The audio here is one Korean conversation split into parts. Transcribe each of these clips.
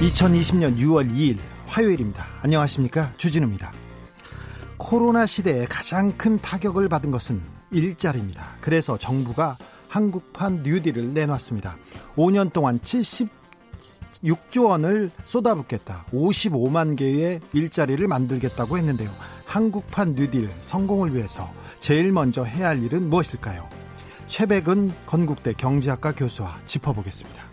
2020년 6월 2일 화요일입니다. 안녕하십니까? 주진우입니다. 코로나 시대에 가장 큰 타격을 받은 것은 일자리입니다. 그래서 정부가 한국판 뉴딜을 내놨습니다. 5년 동안 76조 원을 쏟아붓겠다. 55만 개의 일자리를 만들겠다고 했는데요. 한국판 뉴딜 성공을 위해서 제일 먼저 해야 할 일은 무엇일까요? 최백은 건국대 경제학과 교수와 짚어보겠습니다.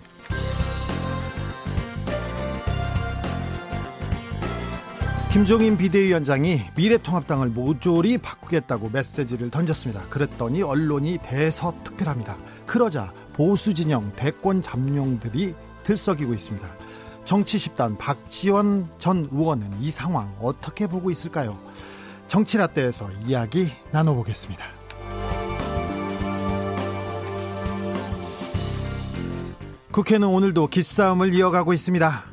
김종인 비대위원장이 미래통합당을 모조리 바꾸겠다고 메시지를 던졌습니다. 그랬더니 언론이 대서특필합니다. 그러자 보수 진영 대권 잠룡들이 들썩이고 있습니다. 정치 집단 박지원 전 의원은 이 상황 어떻게 보고 있을까요? 정치라떼에서 이야기 나눠보겠습니다. 국회는 오늘도 기싸움을 이어가고 있습니다.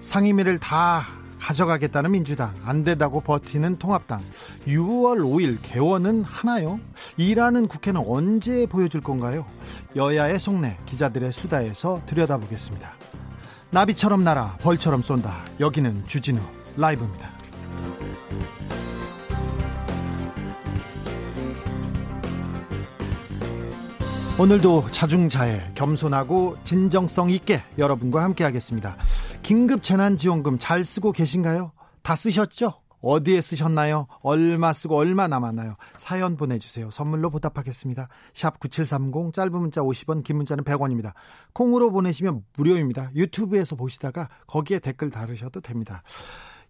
상임위를 다 가져가겠다는 민주당, 안 된다고 버티는 통합당. 6월 5일 개원은 하나요? 일하는 국회는 언제 보여줄 건가요? 여야의 속내, 기자들의 수다에서 들여다보겠습니다. 나비처럼 날아 벌처럼 쏜다. 여기는 주진우 라이브입니다. 오늘도 자중자애, 겸손하고 진정성 있게 여러분과 함께 하겠습니다. 긴급 재난지원금 잘 쓰고 계신가요? 다 쓰셨죠? 어디에 쓰셨나요? 얼마 쓰고 얼마 남았나요? 사연 보내주세요. 선물로 보답하겠습니다. 샵 9730 짧은 문자 50원 긴 문자는 100원입니다. 콩으로 보내시면 무료입니다. 유튜브에서 보시다가 거기에 댓글 달으셔도 됩니다.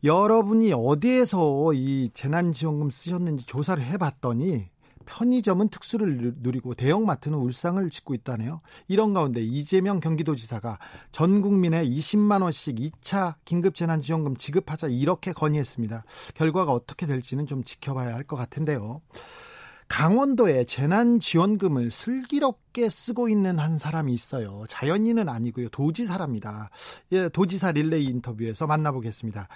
여러분이 어디에서 이 재난지원금 쓰셨는지 조사를 해봤더니 편의점은 특수를 누리고 대형마트는 울상을 짓고 있다네요. 이런 가운데 이재명 경기도지사가 전 국민에 20만 원씩 2차 긴급재난지원금 지급하자 이렇게 건의했습니다. 결과가 어떻게 될지는 좀 지켜봐야 할 것 같은데요. 강원도에 재난지원금을 슬기롭게 쓰고 있는 한 사람이 있어요. 자연인은 아니고요. 도지사랍니다. 예, 도지사 릴레이 인터뷰에서 만나보겠습니다.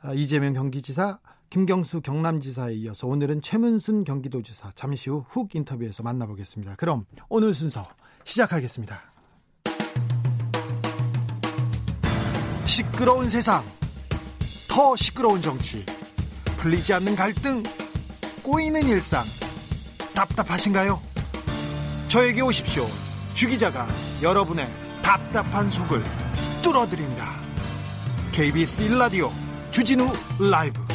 아, 이재명 경기지사 김경수 경남지사에 이어서 오늘은 최문순 경기도지사 잠시 후 훅 인터뷰에서 만나보겠습니다. 그럼 오늘 순서 시작하겠습니다. 시끄러운 세상, 더 시끄러운 정치, 풀리지 않는 갈등, 꼬이는 일상, 답답하신가요? 저에게 오십시오. 주 기자가 여러분의 답답한 속을 뚫어드립니다. KBS 1라디오 주진우 라이브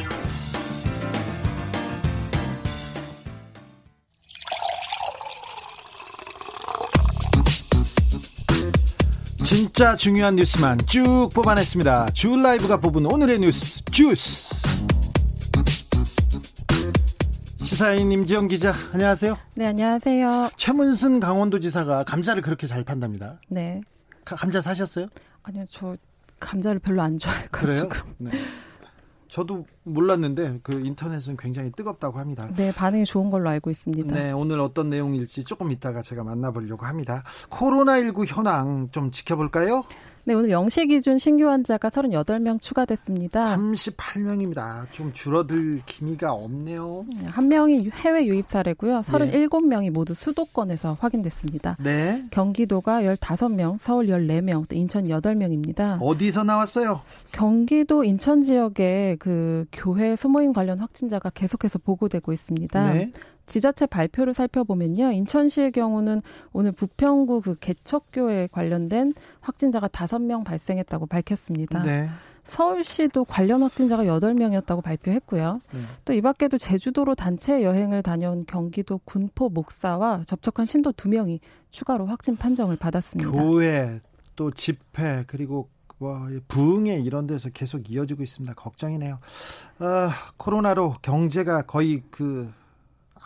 진짜 중요한 뉴스만 쭉 뽑아냈습니다. 주 라이브가 뽑은 오늘의 뉴스 주스. 시사인 임지영 기자, 안녕하세요. 네, 안녕하세요. 최문순 강원도지사가 감자를 그렇게 잘 판답니다. 네. 가, 감자 사셨어요? 아니요, 저 감자를 별로 안 좋아해가지고. 그래요? 네. 저도 몰랐는데 그 인터넷은 굉장히 뜨겁다고 합니다. 네, 반응이 좋은 걸로 알고 있습니다. 네, 오늘 어떤 내용일지 조금 이따가 제가 만나보려고 합니다. 코로나19 현황 좀 지켜볼까요? 네, 오늘 0시 기준 신규 환자가 38명 추가됐습니다. 38명입니다. 좀 줄어들 기미가 없네요. 한 명이 해외 유입 사례고요. 37명이 네. 모두 수도권에서 확인됐습니다. 네. 경기도가 15명, 서울 14명, 또 인천 8명입니다. 어디서 나왔어요? 경기도 인천 지역에 그 교회 소모임 관련 확진자가 계속해서 보고되고 있습니다. 네. 지자체 발표를 살펴보면요. 인천시의 경우는 오늘 부평구 그 개척교에 관련된 확진자가 5명 발생했다고 밝혔습니다. 네. 서울시도 관련 확진자가 8명이었다고 발표했고요. 네. 또이 밖에도 제주도로 단체 여행을 다녀온 경기도 군포 목사와 접촉한 신도 2명이 추가로 확진 판정을 받았습니다. 교회 또 집회 그리고 와, 부흥회 이런 데서 계속 이어지고 있습니다. 걱정이네요. 아, 코로나로 경제가 거의 그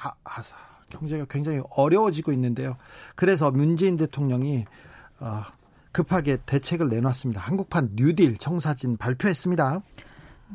아, 아, 경제가 굉장히 어려워지고 있는데요. 그래서 문재인 대통령이 어, 급하게 대책을 내놨습니다. 한국판 뉴딜 청사진 발표했습니다.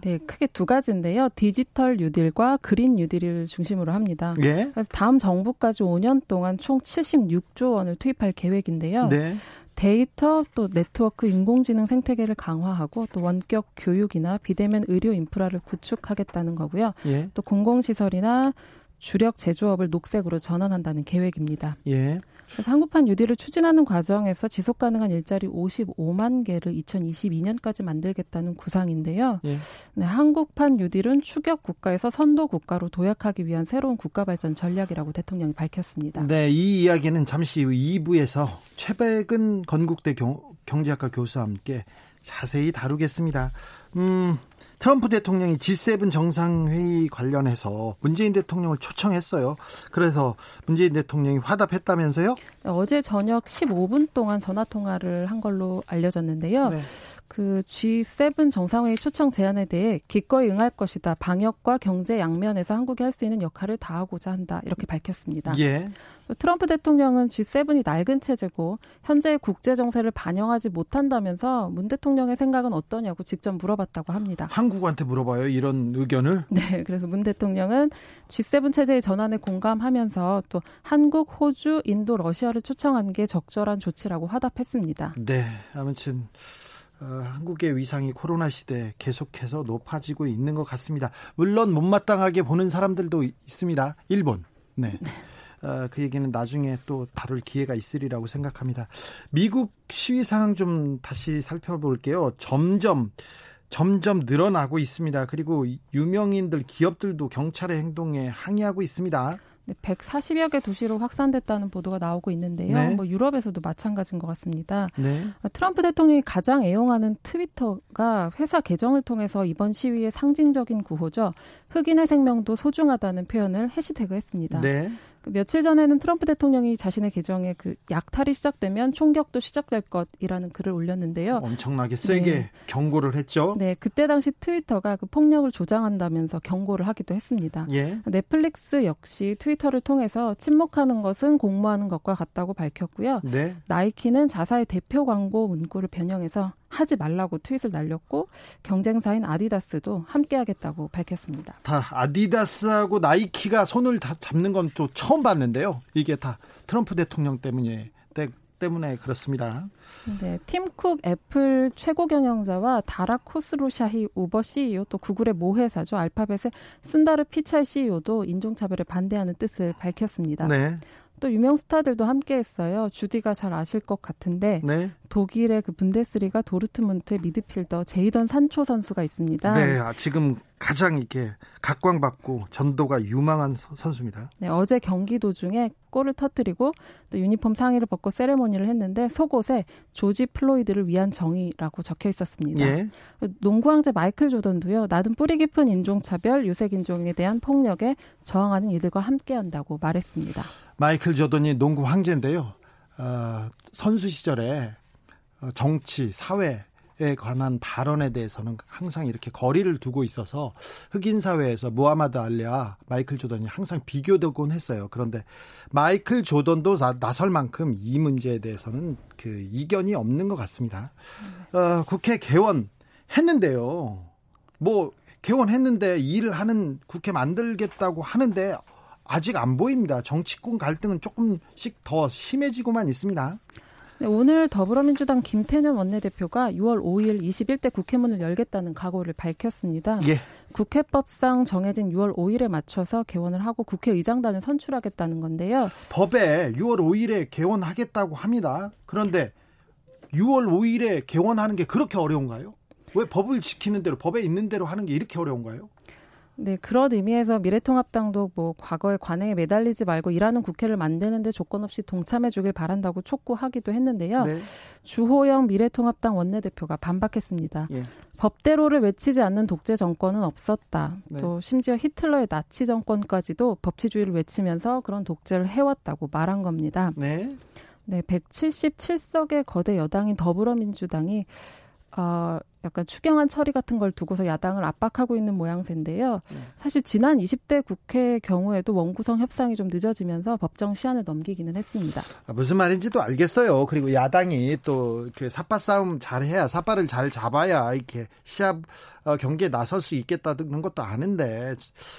네, 크게 두 가지인데요. 디지털 뉴딜과 그린 뉴딜을 중심으로 합니다. 예? 그래서 다음 정부까지 5년 동안 총 76조 원을 투입할 계획인데요. 네. 데이터 또 네트워크 인공지능 생태계를 강화하고 또 원격 교육이나 비대면 의료 인프라를 구축하겠다는 거고요. 예. 또 공공시설이나 주력 제조업을 녹색으로 전환한다는 계획입니다. 예. 그래서 한국판 뉴딜을 추진하는 과정에서 지속 가능한 일자리 55만 개를 2022년까지 만들겠다는 구상인데요. 예. 네, 한국판 뉴딜은 추격 국가에서 선도 국가로 도약하기 위한 새로운 국가 발전 전략이라고 대통령이 밝혔습니다. 네, 이 이야기는 잠시 후 2부에서 최백은 건국대 경, 경제학과 교수와 함께 자세히 다루겠습니다. 음, 트럼프 대통령이 G7 정상회의 관련해서 문재인 대통령을 초청했어요. 그래서 문재인 대통령이 화답했다면서요? 어제 저녁 15분 동안 전화 통화를 한 걸로 알려졌는데요. 네. 그 G7 정상회의 초청 제안에 대해 기꺼이 응할 것이다. 방역과 경제 양면에서 한국이 할 수 있는 역할을 다하고자 한다. 이렇게 밝혔습니다. 예. 트럼프 대통령은 G7이 낡은 체제고 현재의 국제 정세를 반영하지 못한다면서 문 대통령의 생각은 어떠냐고 직접 물어봤다고 합니다. 한 국한테 물어봐요. 이런 의견을? 네. 그래서 문 대통령은 G7 체제의 전환에 공감하면서 또 한국, 호주, 인도, 러시아를 초청한 게 적절한 조치라고 화답했습니다. 네. 아무튼 어, 한국의 위상이 코로나 시대에 계속해서 높아지고 있는 것 같습니다. 물론 못마땅하게 보는 사람들도 있습니다. 일본. 네. 네. 어, 그 얘기는 나중에 또 다룰 기회가 있으리라고 생각합니다. 미국 시위 상황 좀 다시 살펴볼게요. 점점 점점 늘어나고 있습니다. 그리고 유명인들, 기업들도 경찰의 행동에 항의하고 있습니다. 140여 개 도시로 확산됐다는 보도가 나오고 있는데요. 네. 뭐 유럽에서도 마찬가지인 것 같습니다. 네. 트럼프 대통령이 가장 애용하는 트위터가 회사 계정을 통해서 이번 시위의 상징적인 구호죠. 흑인의 생명도 소중하다는 표현을 해시태그했습니다. 네. 그 며칠 전에는 트럼프 대통령이 자신의 계정에 그 약탈이 시작되면 총격도 시작될 것이라는 글을 올렸는데요. 엄청나게 세게 네. 경고를 했죠. 네, 그때 당시 트위터가 그 폭력을 조장한다면서 경고를 하기도 했습니다. 예. 넷플릭스 역시 트위터를 통해서 침묵하는 것은 공모하는 것과 같다고 밝혔고요. 네. 나이키는 자사의 대표 광고 문구를 변형해서 하지 말라고 트윗을 날렸고 경쟁사인 아디다스도 함께하겠다고 밝혔습니다. 다 아디다스하고 나이키가 손을 다 잡는 건 또 처음 봤는데요. 이게 다 트럼프 대통령 때문에 때문에 그렇습니다. 네, 팀쿡 애플 최고 경영자와 다라 코스로샤히 우버 CEO 또 구글의 모회사죠 알파벳의 순다르 피찰 CEO도 인종차별에 반대하는 뜻을 밝혔습니다. 네. 또 유명 스타들도 함께했어요. 주디가 잘 아실 것 같은데 네. 독일의 그 분데스리가 도르트문트의 미드필더 제이던 산초 선수가 있습니다. 네, 아, 지금 가장 이렇게 각광받고 전도가 유망한 선수입니다. 네, 어제 경기 도중에 골을 터뜨리고 또 유니폼 상의를 벗고 세레모니를 했는데 속옷에 조지 플로이드를 위한 정의라고 적혀 있었습니다. 예. 농구 황제 마이클 조던도요. 나는 뿌리 깊은 인종차별, 유색 인종에 대한 폭력에 저항하는 이들과 함께한다고 말했습니다. 마이클 조던이 농구 황제인데요. 어, 선수 시절에 어, 정치, 사회에 관한 발언에 대해서는 항상 이렇게 거리를 두고 있어서 흑인 사회에서 무하마드 알리와 마이클 조던이 항상 비교되곤 했어요. 그런데 마이클 조던도 나, 설 만큼 이 문제에 대해서는 그 이견이 없는 것 같습니다. 어, 국회 개원 했는데요. 뭐 개원했는데 일을 하는 국회 만들겠다고 하는데 아직 안 보입니다. 정치권 갈등은 조금씩 더 심해지고만 있습니다. 네, 오늘 더불어민주당 김태년 원내대표가 6월 5일 21대 국회문을 열겠다는 각오를 밝혔습니다. 예. 국회법상 정해진 6월 5일에 맞춰서 개원을 하고 국회의장단을 선출하겠다는 건데요. 법에 6월 5일에 개원하겠다고 합니다. 그런데 6월 5일에 개원하는 게 그렇게 어려운가요? 왜 법을 지키는 대로 법에 있는 대로 하는 게 이렇게 어려운가요? 네, 그런 의미에서 미래통합당도 뭐 과거의 관행에 매달리지 말고 일하는 국회를 만드는데 조건 없이 동참해 주길 바란다고 촉구하기도 했는데요. 네. 주호영 미래통합당 원내대표가 반박했습니다. 예. 법대로를 외치지 않는 독재 정권은 없었다. 네. 또 심지어 히틀러의 나치 정권까지도 법치주의를 외치면서 그런 독재를 해왔다고 말한 겁니다. 네. 네, 177석의 거대 여당인 더불어민주당이 어, 약간 추경안 처리 같은 걸 두고서 야당을 압박하고 있는 모양새인데요. 네. 사실 지난 20대 국회 경우에도 원구성 협상이 좀 늦어지면서 법정 시한을 넘기기는 했습니다. 아, 무슨 말인지도 알겠어요. 그리고 야당이 또 이렇게 삿바 싸움 잘해야 삿바를 잘 잡아야 이렇게 시합 어, 경기에 나설 수 있겠다는 것도 아는데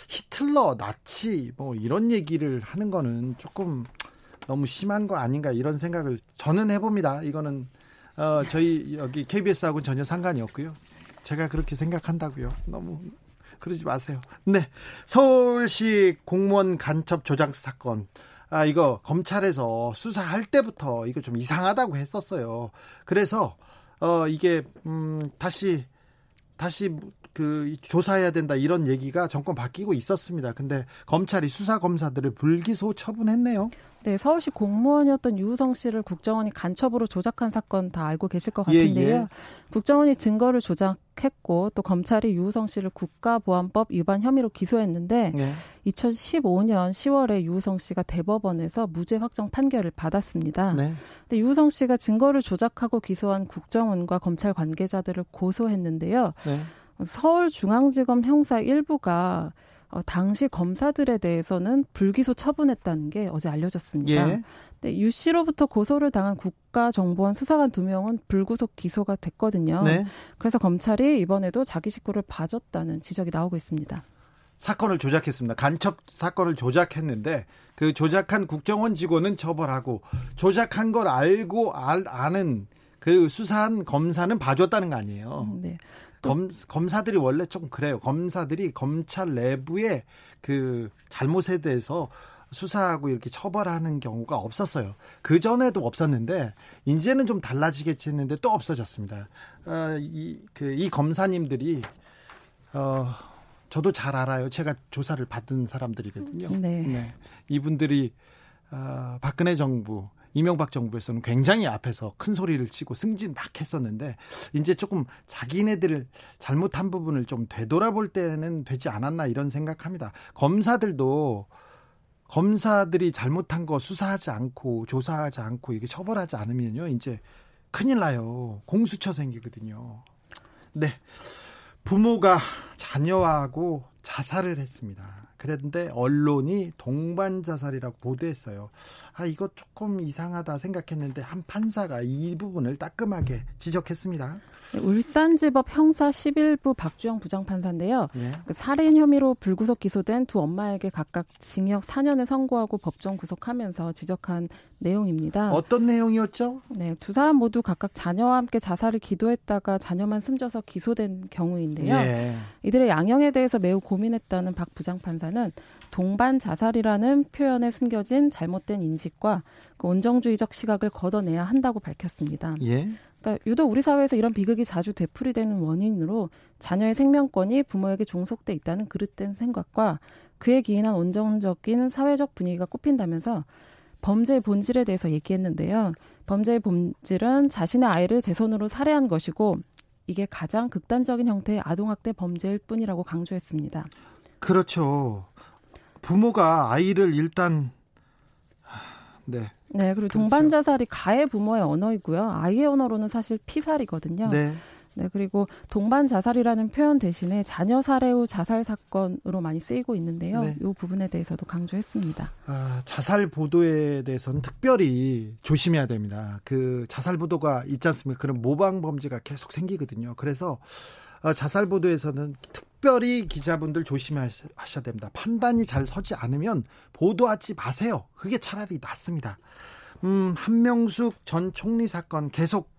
히틀러, 나치 뭐 이런 얘기를 하는 거는 조금 너무 심한 거 아닌가 이런 생각을 저는 해봅니다. 이거는 어, 저희 여기 KBS하고는 전혀 상관이 없고요. 제가 그렇게 생각한다고요. 너무 그러지 마세요. 네. 서울시 공무원 간첩 조작 사건. 아, 이거 검찰에서 수사할 때부터 이거 좀 이상하다고 했었어요. 그래서 어 이게 음 다시 다시 그 조사해야 된다 이런 얘기가 정권 바뀌고 있었습니다. 근데 검찰이 수사 검사들을 불기소 처분했네요. 네, 서울시 공무원이었던 유우성 씨를 국정원이 간첩으로 조작한 사건 다 알고 계실 것 같은데요. 예, 예. 국정원이 증거를 조작했고 또 검찰이 유우성 씨를 국가보안법 위반 혐의로 기소했는데 예. 2015년 10월에 유우성 씨가 대법원에서 무죄 확정 판결을 받았습니다. 네. 근데 유우성 씨가 증거를 조작하고 기소한 국정원과 검찰 관계자들을 고소했는데요. 네. 서울중앙지검 형사 일부가 어, 당시 검사들에 대해서는 불기소 처분했다는 게 어제 알려졌습니다. 예. 네, 유 씨로부터 고소를 당한 국가정보원 수사관 두 명은 불구속 기소가 됐거든요. 네. 그래서 검찰이 이번에도 자기 식구를 봐줬다는 지적이 나오고 있습니다. 사건을 조작했습니다. 간첩 사건을 조작했는데 그 조작한 국정원 직원은 처벌하고 조작한 걸 알고 알, 아는 그 수사한 검사는 봐줬다는 거 아니에요. 음, 네. 검, 검사들이 원래 좀 그래요. 검사들이 검찰 내부의 그 잘못에 대해서 수사하고 이렇게 처벌하는 경우가 없었어요. 그 전에도 없었는데 이제는 좀 달라지겠지 했는데 또 없어졌습니다. 어, 이, 그, 이 검사님들이 어, 저도 잘 알아요. 제가 조사를 받은 사람들이거든요. 네. 네. 이분들이 어, 박근혜 정부 이명박 정부에서는 굉장히 앞에서 큰 소리를 치고 승진 막 했었는데 이제 조금 자기네들 잘못한 부분을 좀 되돌아볼 때는 되지 않았나 이런 생각합니다. 검사들도 검사들이 잘못한 거 수사하지 않고 조사하지 않고 이게 처벌하지 않으면요 이제 큰일 나요 공수처 생기거든요. 네 부모가 자녀하고 자살을 했습니다. 그랬는데 언론이 동반 자살이라고 보도했어요. 아 이거 조금 이상하다 생각했는데 한 판사가 이 부분을 따끔하게 지적했습니다. 네, 울산지법 형사 11부 박주영 부장판사인데요. 네. 그 살인 혐의로 불구속 기소된 두 엄마에게 각각 징역 4년을 선고하고 법정 구속하면서 지적한 내용입니다. 어떤 내용이었죠? 네, 두 사람 모두 각각 자녀와 함께 자살을 기도했다가 자녀만 숨져서 기소된 경우인데요. 예. 이들의 양형에 대해서 매우 고민했다는 박 부장 판사는 동반 자살이라는 표현에 숨겨진 잘못된 인식과 그 온정주의적 시각을 걷어내야 한다고 밝혔습니다. 예. 그러니까 유독 우리 사회에서 이런 비극이 자주 되풀이되는 원인으로 자녀의 생명권이 부모에게 종속돼 있다는 그릇된 생각과 그에 기인한 온정적인 사회적 분위기가 꼽힌다면서 범죄의 본질에 대해서 얘기했는데요. 범죄의 본질은 자신의 아이를 제 손으로 살해한 것이고 이게 가장 극단적인 형태의 아동학대 범죄일 뿐이라고 강조했습니다. 그렇죠. 부모가 아이를 일단 네. 네, 그리고 그렇죠. 동반 자살이 가해 부모의 언어이고요. 아이의 언어로는 사실 피살이거든요. 네. 네, 그리고 동반 자살이라는 표현 대신에 자녀 살해 후 자살 사건으로 많이 쓰이고 있는데요. 네. 이 부분에 대해서도 강조했습니다. 아, 자살 보도에 대해서는 특별히 조심해야 됩니다. 그 자살 보도가 있지 않습니까? 그런 모방 범죄가 계속 생기거든요. 그래서 어, 자살 보도에서는 특별히 기자분들 조심하셔야 됩니다. 판단이 잘 서지 않으면 보도하지 마세요. 그게 차라리 낫습니다. 음, 한명숙 전 총리 사건 계속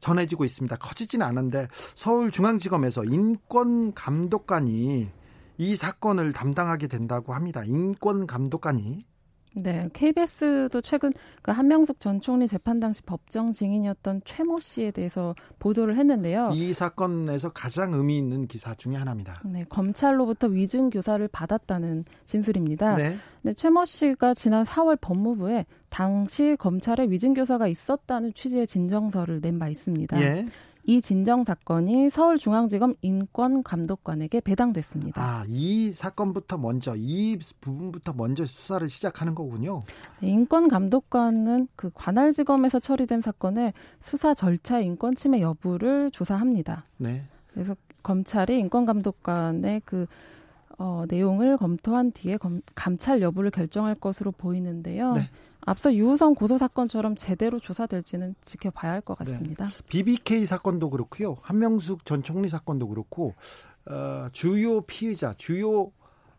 전해지고 있습니다. 커지지는 않은데 서울중앙지검에서 인권감독관이 이 사건을 담당하게 된다고 합니다. 인권감독관이 네, KBS도 최근 그 한명숙 전 총리 재판 당시 법정 증인이었던 최모 씨에 대해서 보도를 했는데요. 이 사건에서 가장 의미 있는 기사 중의 하나입니다. 네, 검찰로부터 위증 교사를 받았다는 진술입니다. 네. 네, 최모 씨가 지난 4월 법무부에 당시 검찰에 위증 교사가 있었다는 취지의 진정서를 낸 바 있습니다. 예. 이 진정 사건이 서울중앙지검 인권감독관에게 배당됐습니다. 아, 이 사건부터 먼저 이 부분부터 먼저 수사를 시작하는 거군요. 네, 인권감독관은 그 관할지검에서 처리된 사건의 수사 절차 인권 침해 여부를 조사합니다. 네. 그래서 검찰이 인권감독관의 그 어, 내용을 검토한 뒤에 검, 감찰 여부를 결정할 것으로 보이는데요. 네. 앞서 유우성 고소 사건처럼 제대로 조사될지는 지켜봐야 할 것 같습니다. 네. BBK 사건도 그렇고요. 한명숙 전 총리 사건도 그렇고 어, 주요 피의자, 주요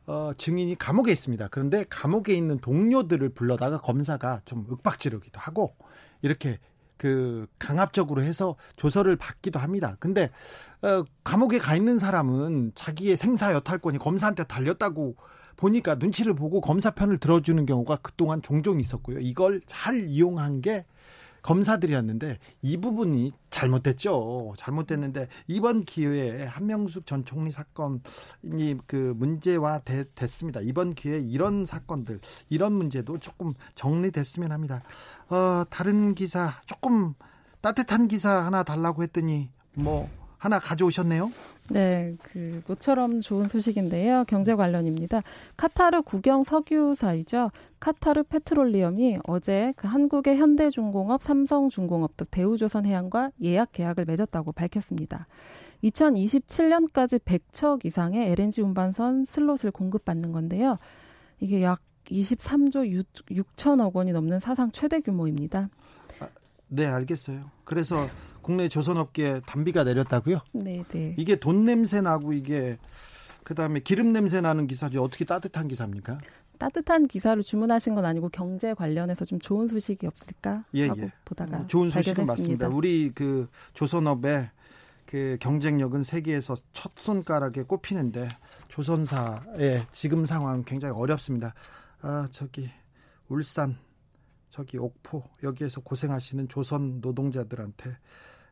어, 증인이 감옥에 있습니다. 그런데 감옥에 있는 동료들을 불러다가 검사가 좀 윽박지르기도 하고 이렇게 그 강압적으로 해서 조서를 받기도 합니다. 근데 어, 감옥에 가 있는 사람은 자기의 생사 여탈권이 검사한테 달렸다고 보니까 눈치를 보고 검사 편을 들어주는 경우가 그동안 종종 있었고요. 이걸 잘 이용한 게 검사들이었는데 이 부분이 잘못됐죠. 잘못됐는데 이번 기회에 한명숙 전 총리 사건이 그 문제화 됐습니다. 이번 기회에 이런 사건들, 이런 문제도 조금 정리됐으면 합니다. 어, 다른 기사 조금 따뜻한 기사 하나 달라고 했더니 뭐 하나 가져오셨네요. 네, 그 모처럼 좋은 소식인데요. 경제 관련입니다. 카타르 국영 석유사이죠. 카타르 페트롤리엄이 어제 그 한국의 현대중공업, 삼성중공업 또 대우조선해양과 예약 계약을 맺었다고 밝혔습니다. 2027년까지 100척 이상의 LNG 운반선 슬롯을 공급받는 건데요. 이게 약 23조 6, 천억 원이 넘는 사상 최대 규모입니다. 아, 네, 알겠어요. 그래서 국내 조선업계 단비가 내렸다고요? 네, 네. 이게 돈 냄새 나고 이게 그다음에 기름 냄새 나는 기사지 어떻게 따뜻한 기사입니까? 따뜻한 기사를 주문하신 건 아니고 경제 관련해서 좀 좋은 소식이 없을까 예, 하고 예. 보다가 음, 좋은 소식은 맞습니다. 우리 그 조선업의 그 경쟁력은 세계에서 첫 손가락에 꼽히는데 조선사의 지금 상황은 굉장히 어렵습니다. 아 저기 울산 저기 옥포 여기에서 고생하시는 조선 노동자들한테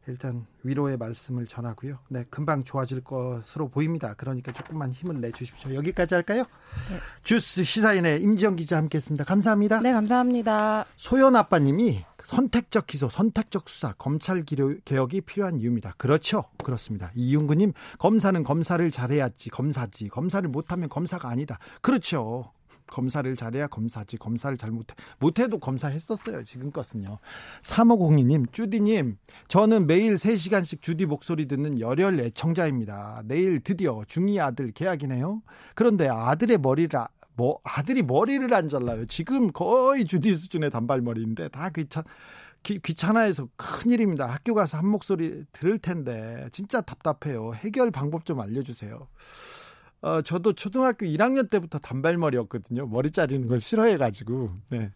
일단 위로의 말씀을 전하고요. 네, 금방 좋아질 것으로 보입니다. 그러니까 조금만 힘을 내 주십시오. 여기까지 할까요? 네. 주스 시사인의 임지영 기자 함께했습니다. 감사합니다. 네, 감사합니다. 소연 아빠님이 선택적 기소, 선택적 수사, 검찰 개혁이 필요한 이유입니다. 그렇죠. 그렇습니다. 이윤구님, 검사는 검사를 잘해야지, 검사지. 검사를 못하면 검사가 아니다. 그렇죠. 검사를 잘해야 검사지 검사를 잘 못해 못해도 검사했었어요 지금껏은요 3502님 주디님 저는 매일 3시간씩 주디 목소리 듣는 열혈 애청자입니다 내일 드디어 중2 아들 계약이네요 그런데 아들의 머리를 아, 뭐 아들이 머리를 안 잘라요 지금 거의 주디 수준의 단발머리인데 다 귀찮 귀찮아해서 큰일입니다. 학교 가서 한 목소리 들을 텐데 진짜 답답해요. 해결 방법 좀 알려주세요. 어, 저도 초등학교 1학년 때부터 단발머리였거든요. 머리 자르는 걸 싫어해가지고, 네.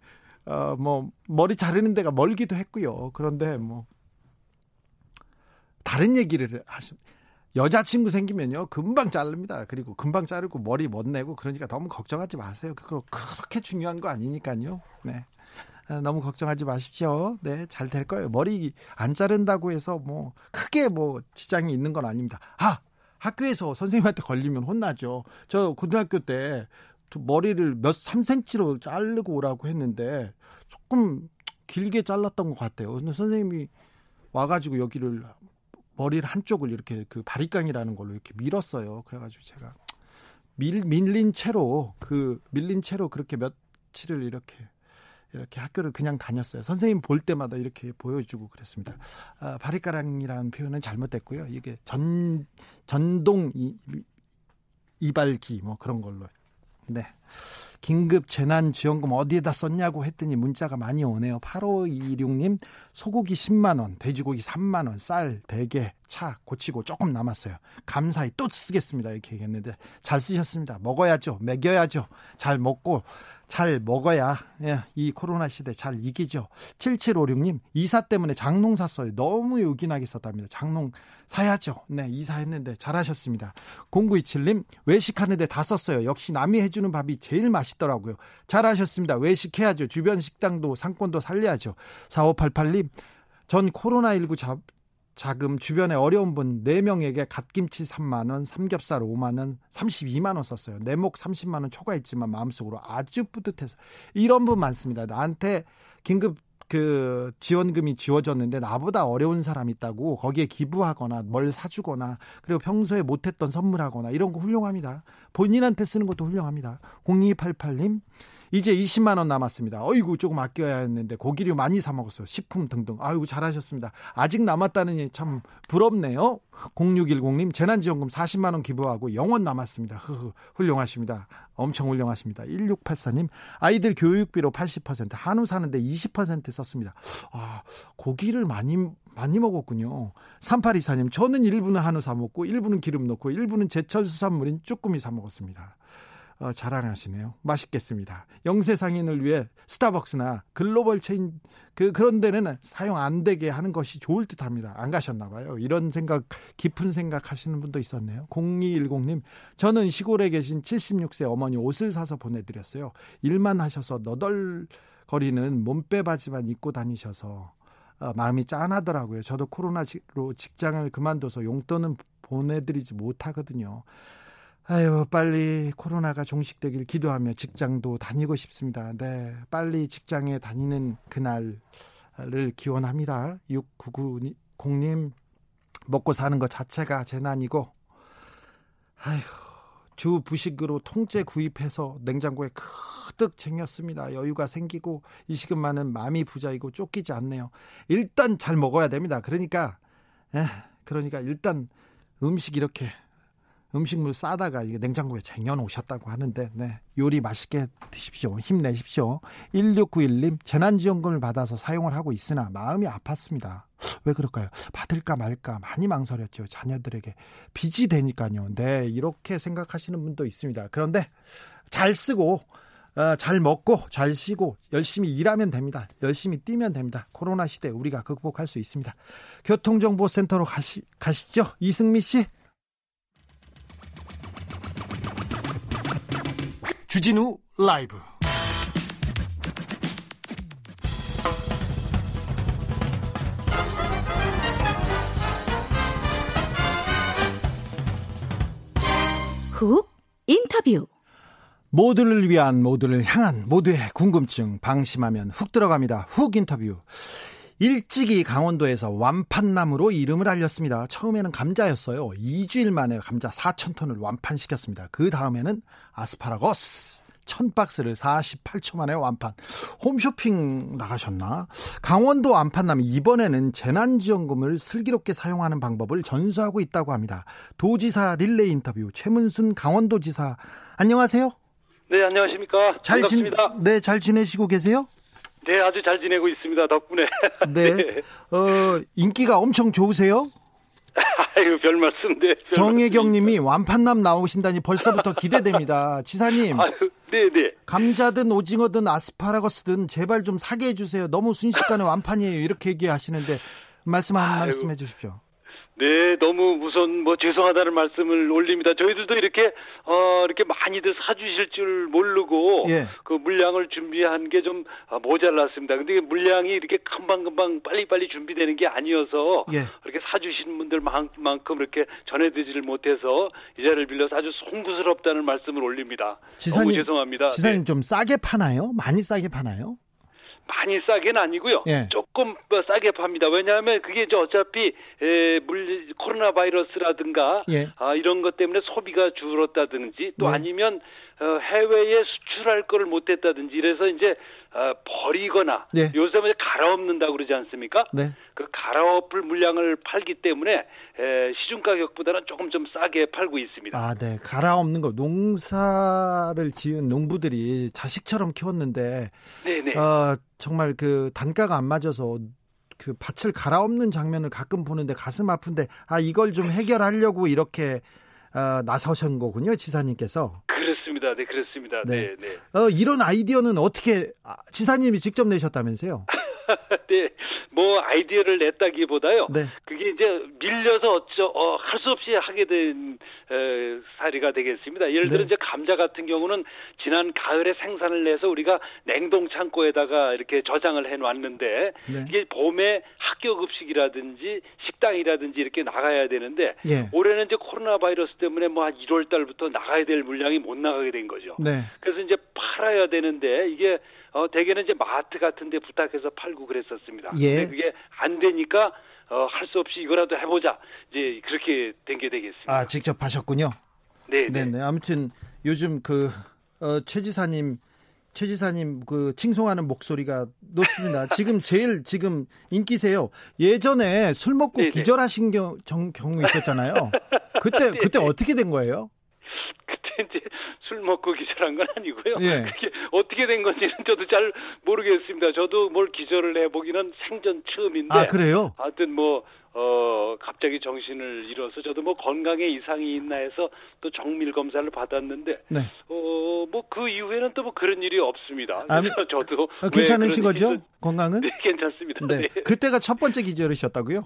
어, 뭐, 머리 자르는 데가 멀기도 했고요. 그런데 뭐, 다른 얘기를 하시 여자친구 생기면요, 금방 자릅니다. 그리고 금방 자르고 머리 못 내고 그러니까 너무 걱정하지 마세요. 그거 그렇게 중요한 거 아니니까요. 네. 아, 너무 걱정하지 마십시오. 네, 잘 될 거예요. 머리 안 자른다고 해서 뭐 크게 뭐 지장이 있는 건 아닙니다. 아, 학교에서 선생님한테 걸리면 혼나죠. 저 고등학교 때 머리를 몇 3cm로 자르고 오라고 했는데 조금 길게 잘랐던 것 같아요. 근데 선생님이 와가지고 여기를 머리를 한쪽을 이렇게 그 바리깡이라는 걸로 이렇게 밀었어요. 그래가지고 제가 밀, 밀린 채로 그 밀린 채로 그렇게 며칠을 이렇게 이렇게 학교를 그냥 다녔어요. 선생님 볼 때마다 이렇게 보여주고 그랬습니다. 아, 바리가랑이라는 표현은 잘못됐고요. 이게 전 전동 이, 이발기 뭐 그런 걸로. 네. 긴급 재난 지원금 어디에다 썼냐고 했더니 문자가 많이 오네요. 8526님, 소고기 10만 원, 돼지고기 3만 원, 쌀, 대게, 차 고치고 조금 남았어요. 감사히 또 쓰겠습니다. 이렇게 얘기했는데 잘 쓰셨습니다. 먹어야죠. 먹여야죠. 잘 먹고 잘 먹어야 예, 이 코로나 시대 잘 이기죠. 7756님 이사 때문에 장롱 샀어요. 너무 요긴하게 썼답니다. 장롱 사야죠. 네 이사했는데 잘하셨습니다. 0927님 외식하는데 다 썼어요. 역시 남이 해주는 밥이 제일 맛있더라고요. 잘하셨습니다. 외식해야죠. 주변 식당도 상권도 살려야죠. 4588님 전 코로나19 잡, 자금 주변에 어려운 분 4명에게 갓김치 3만 원, 삼겹살 5만 원, 32만 원 썼어요. 내 목 30만 원 초과했지만 마음속으로 아주 뿌듯해서 이런 분 많습니다. 나한테 긴급 그 지원금이 지워졌는데 나보다 어려운 사람 있다고 거기에 기부하거나 뭘 사주거나 그리고 평소에 못했던 선물하거나 이런 거 훌륭합니다. 본인한테 쓰는 것도 훌륭합니다. 0288님 이제 20만 원 남았습니다. 어이구 조금 아껴야 했는데 고기류 많이 사 먹었어요. 식품 등등. 아이고 잘하셨습니다. 아직 남았다는 참 부럽네요. 0610님 재난지원금 40만 원 기부하고 영원 남았습니다. 흐흐 훌륭하십니다. 엄청 훌륭하십니다. 1684님 아이들 교육비로 80% 한우 사는데 20% 썼습니다. 아 고기를 많이 많이 먹었군요. 3824님 저는 일부는 한우 사 먹고 일부는 기름 넣고 일부는 제철 수산물인 쭈꾸미 사 먹었습니다. 어, 자랑하시네요. 맛있겠습니다. 영세 상인을 위해 스타벅스나 글로벌 체인 그 그런 데는 사용 안 되게 하는 것이 좋을 듯합니다. 안 가셨나 봐요. 이런 생각 깊은 생각 하시는 분도 있었네요. 0210 님 저는 시골에 계신 76세 어머니 옷을 사서 보내 드렸어요. 일만 하셔서 너덜거리는 몸빼 바지만 입고 다니셔서 어, 마음이 짠하더라고요. 저도 코로나로 직장을 그만둬서 용돈은 보내드리지 못하거든요. 아유, 빨리 코로나가 종식되길 기도하며 직장도 다니고 싶습니다. 네, 빨리 직장에 다니는 그날을 기원합니다. 6990님, 먹고 사는 것 자체가 재난이고, 아휴, 주 부식으로 통째 구입해서 냉장고에 크득 챙겼습니다. 여유가 생기고 이 시간만은 마음이 부자이고 쫓기지 않네요. 일단 잘 먹어야 됩니다. 그러니까, 에, 그러니까 일단 음식 이렇게 음식물 싸다가 이게 냉장고에 쟁여놓으셨다고 하는데 네, 요리 맛있게 드십시오. 힘내십시오. 1691님 재난지원금을 받아서 사용을 하고 있으나 마음이 아팠습니다. 왜 그럴까요? 받을까 말까 많이 망설였죠. 자녀들에게 빚이 되니까요. 네 이렇게 생각하시는 분도 있습니다. 그런데 잘 쓰고 어, 잘 먹고 잘 쉬고 열심히 일하면 됩니다. 열심히 뛰면 됩니다. 코로나 시대 우리가 극복할 수 있습니다. 교통정보센터로 가시, 가시죠. 이승미 씨. 주진우 라이브. 훅 인터뷰. 모두를 위한 모두를 향한 모두의 궁금증 방심하면 훅 들어갑니다. 훅 인터뷰 일찍이 강원도에서 완판나무로 이름을 알렸습니다. 처음에는 감자였어요. 2주일 만에 감자 4천 톤을 완판시켰습니다. 그 다음에는 아스파라거스. 1000박스를 48초 만에 완판. 홈쇼핑 나가셨나? 강원도 완판남이 이번에는 재난지원금을 슬기롭게 사용하는 방법을 전수하고 있다고 합니다. 도지사 릴레이 인터뷰 최문순 강원도지사 안녕하세요. 네, 안녕하십니까. 잘. 지, 네, 잘 지내시고 계세요? 네, 아주 잘 지내고 있습니다. 덕분에. 네. 네. 어, 인기가 엄청 좋으세요? 아유, 별 말씀, 네. 정혜경 님이 완판남 나오신다니 벌써부터 기대됩니다. 지사님. 아유, 네, 네. 감자든 오징어든 아스파라거스든 제발 좀 사게 해주세요. 너무 순식간에 완판이에요. 이렇게 얘기하시는데 말씀 한 아유, 말씀 해주십시오. 네, 너무 우선 뭐 죄송하다는 말씀을 올립니다. 저희들도 이렇게 어 이렇게 많이들 사주실 줄 모르고 예. 그 물량을 준비한 게 좀 모자랐습니다. 근데 물량이 이렇게 금방금방 빨리빨리 준비되는 게 아니어서 예. 이렇게 사주시는 분들만큼 이렇게 전해드리지를 못해서 이 자리를 빌려서 아주 송구스럽다는 말씀을 올립니다. 지사님, 너무 죄송합니다. 지사님 네. 좀 싸게 파나요? 많이 싸게 파나요? 많이 싸게는 아니고요. 예. 조금 뭐 싸게 팝니다. 왜냐하면 그게 이제 어차피 에, 물 코로나 바이러스라든가 예. 아, 이런 것 때문에 소비가 줄었다든지 또 네. 아니면 어, 해외에 수출할 거를 못했다든지 이래서 이제 어, 버리거나 네. 요새 뭐 갈아엎는다고 그러지 않습니까? 네. 그 갈아엎을 물량을 팔기 때문에 에, 시중 가격보다는 조금 좀 싸게 팔고 있습니다. 아, 네. 갈아엎는 거 농사를 지은 농부들이 자식처럼 키웠는데 네네. 어, 정말 그 단가가 안 맞아서 그 밭을 갈아엎는 장면을 가끔 보는데 가슴 아픈데 아 이걸 좀 해결하려고 이렇게 어, 나서신 거군요 지사님께서. 그렇습니다. 네, 그렇습니다. 네, 네. 네. 어, 이런 아이디어는 어떻게 아, 지사님이 직접 내셨다면서요? 네, 뭐 아이디어를 냈다기보다요. 네. 그게 이제 밀려서 어쩌 어, 할 수 없이 하게 된 에, 사례가 되겠습니다. 예를 들어 네. 이제 감자 같은 경우는 지난 가을에 생산을 내서 우리가 냉동 창고에다가 이렇게 저장을 해 놨는데 네. 이게 봄에 학교 급식이라든지 식당이라든지 이렇게 나가야 되는데 예. 올해는 이제 코로나 바이러스 때문에 뭐 한 1월 달부터 나가야 될 물량이 못 나가게 된 거죠. 네. 그래서 이제 팔아야 되는데 이게 어 대개는 이제 마트 같은 데 부탁해서 팔고 그랬었습니다. 예. 근데 그게 안 되니까 어, 할 수 없이 이거라도 해보자. 이제 그렇게 된 게 되겠습니다. 아, 직접 하셨군요. 네. 네, 네. 아무튼 요즘 그, 어, 최 지사님, 최 지사님 그 칭송하는 목소리가 높습니다. 지금 제일 지금 인기세요. 예전에 술 먹고 네네. 네. 기절하신 경, 경우 있었잖아요. 그때, 그때 어떻게 된 거예요? 이제 술 먹고 기절한 건 아니고요. 예. 그게 어떻게 된 건지는 저도 잘 모르겠습니다. 저도 뭘 기절을 해보기는 생전 처음인데. 아, 그래요? 하여튼 뭐, 어, 갑자기 정신을 잃어서 저도 뭐 건강에 이상이 있나 해서 또 정밀 검사를 받았는데. 네. 어, 뭐 그 이후에는 또 뭐 그런 일이 없습니다. 아, 그래서 저도. 아, 괜찮으신 거죠? 건강은? 네, 괜찮습니다. 네. 네. 그때가 첫 번째 기절이셨다고요?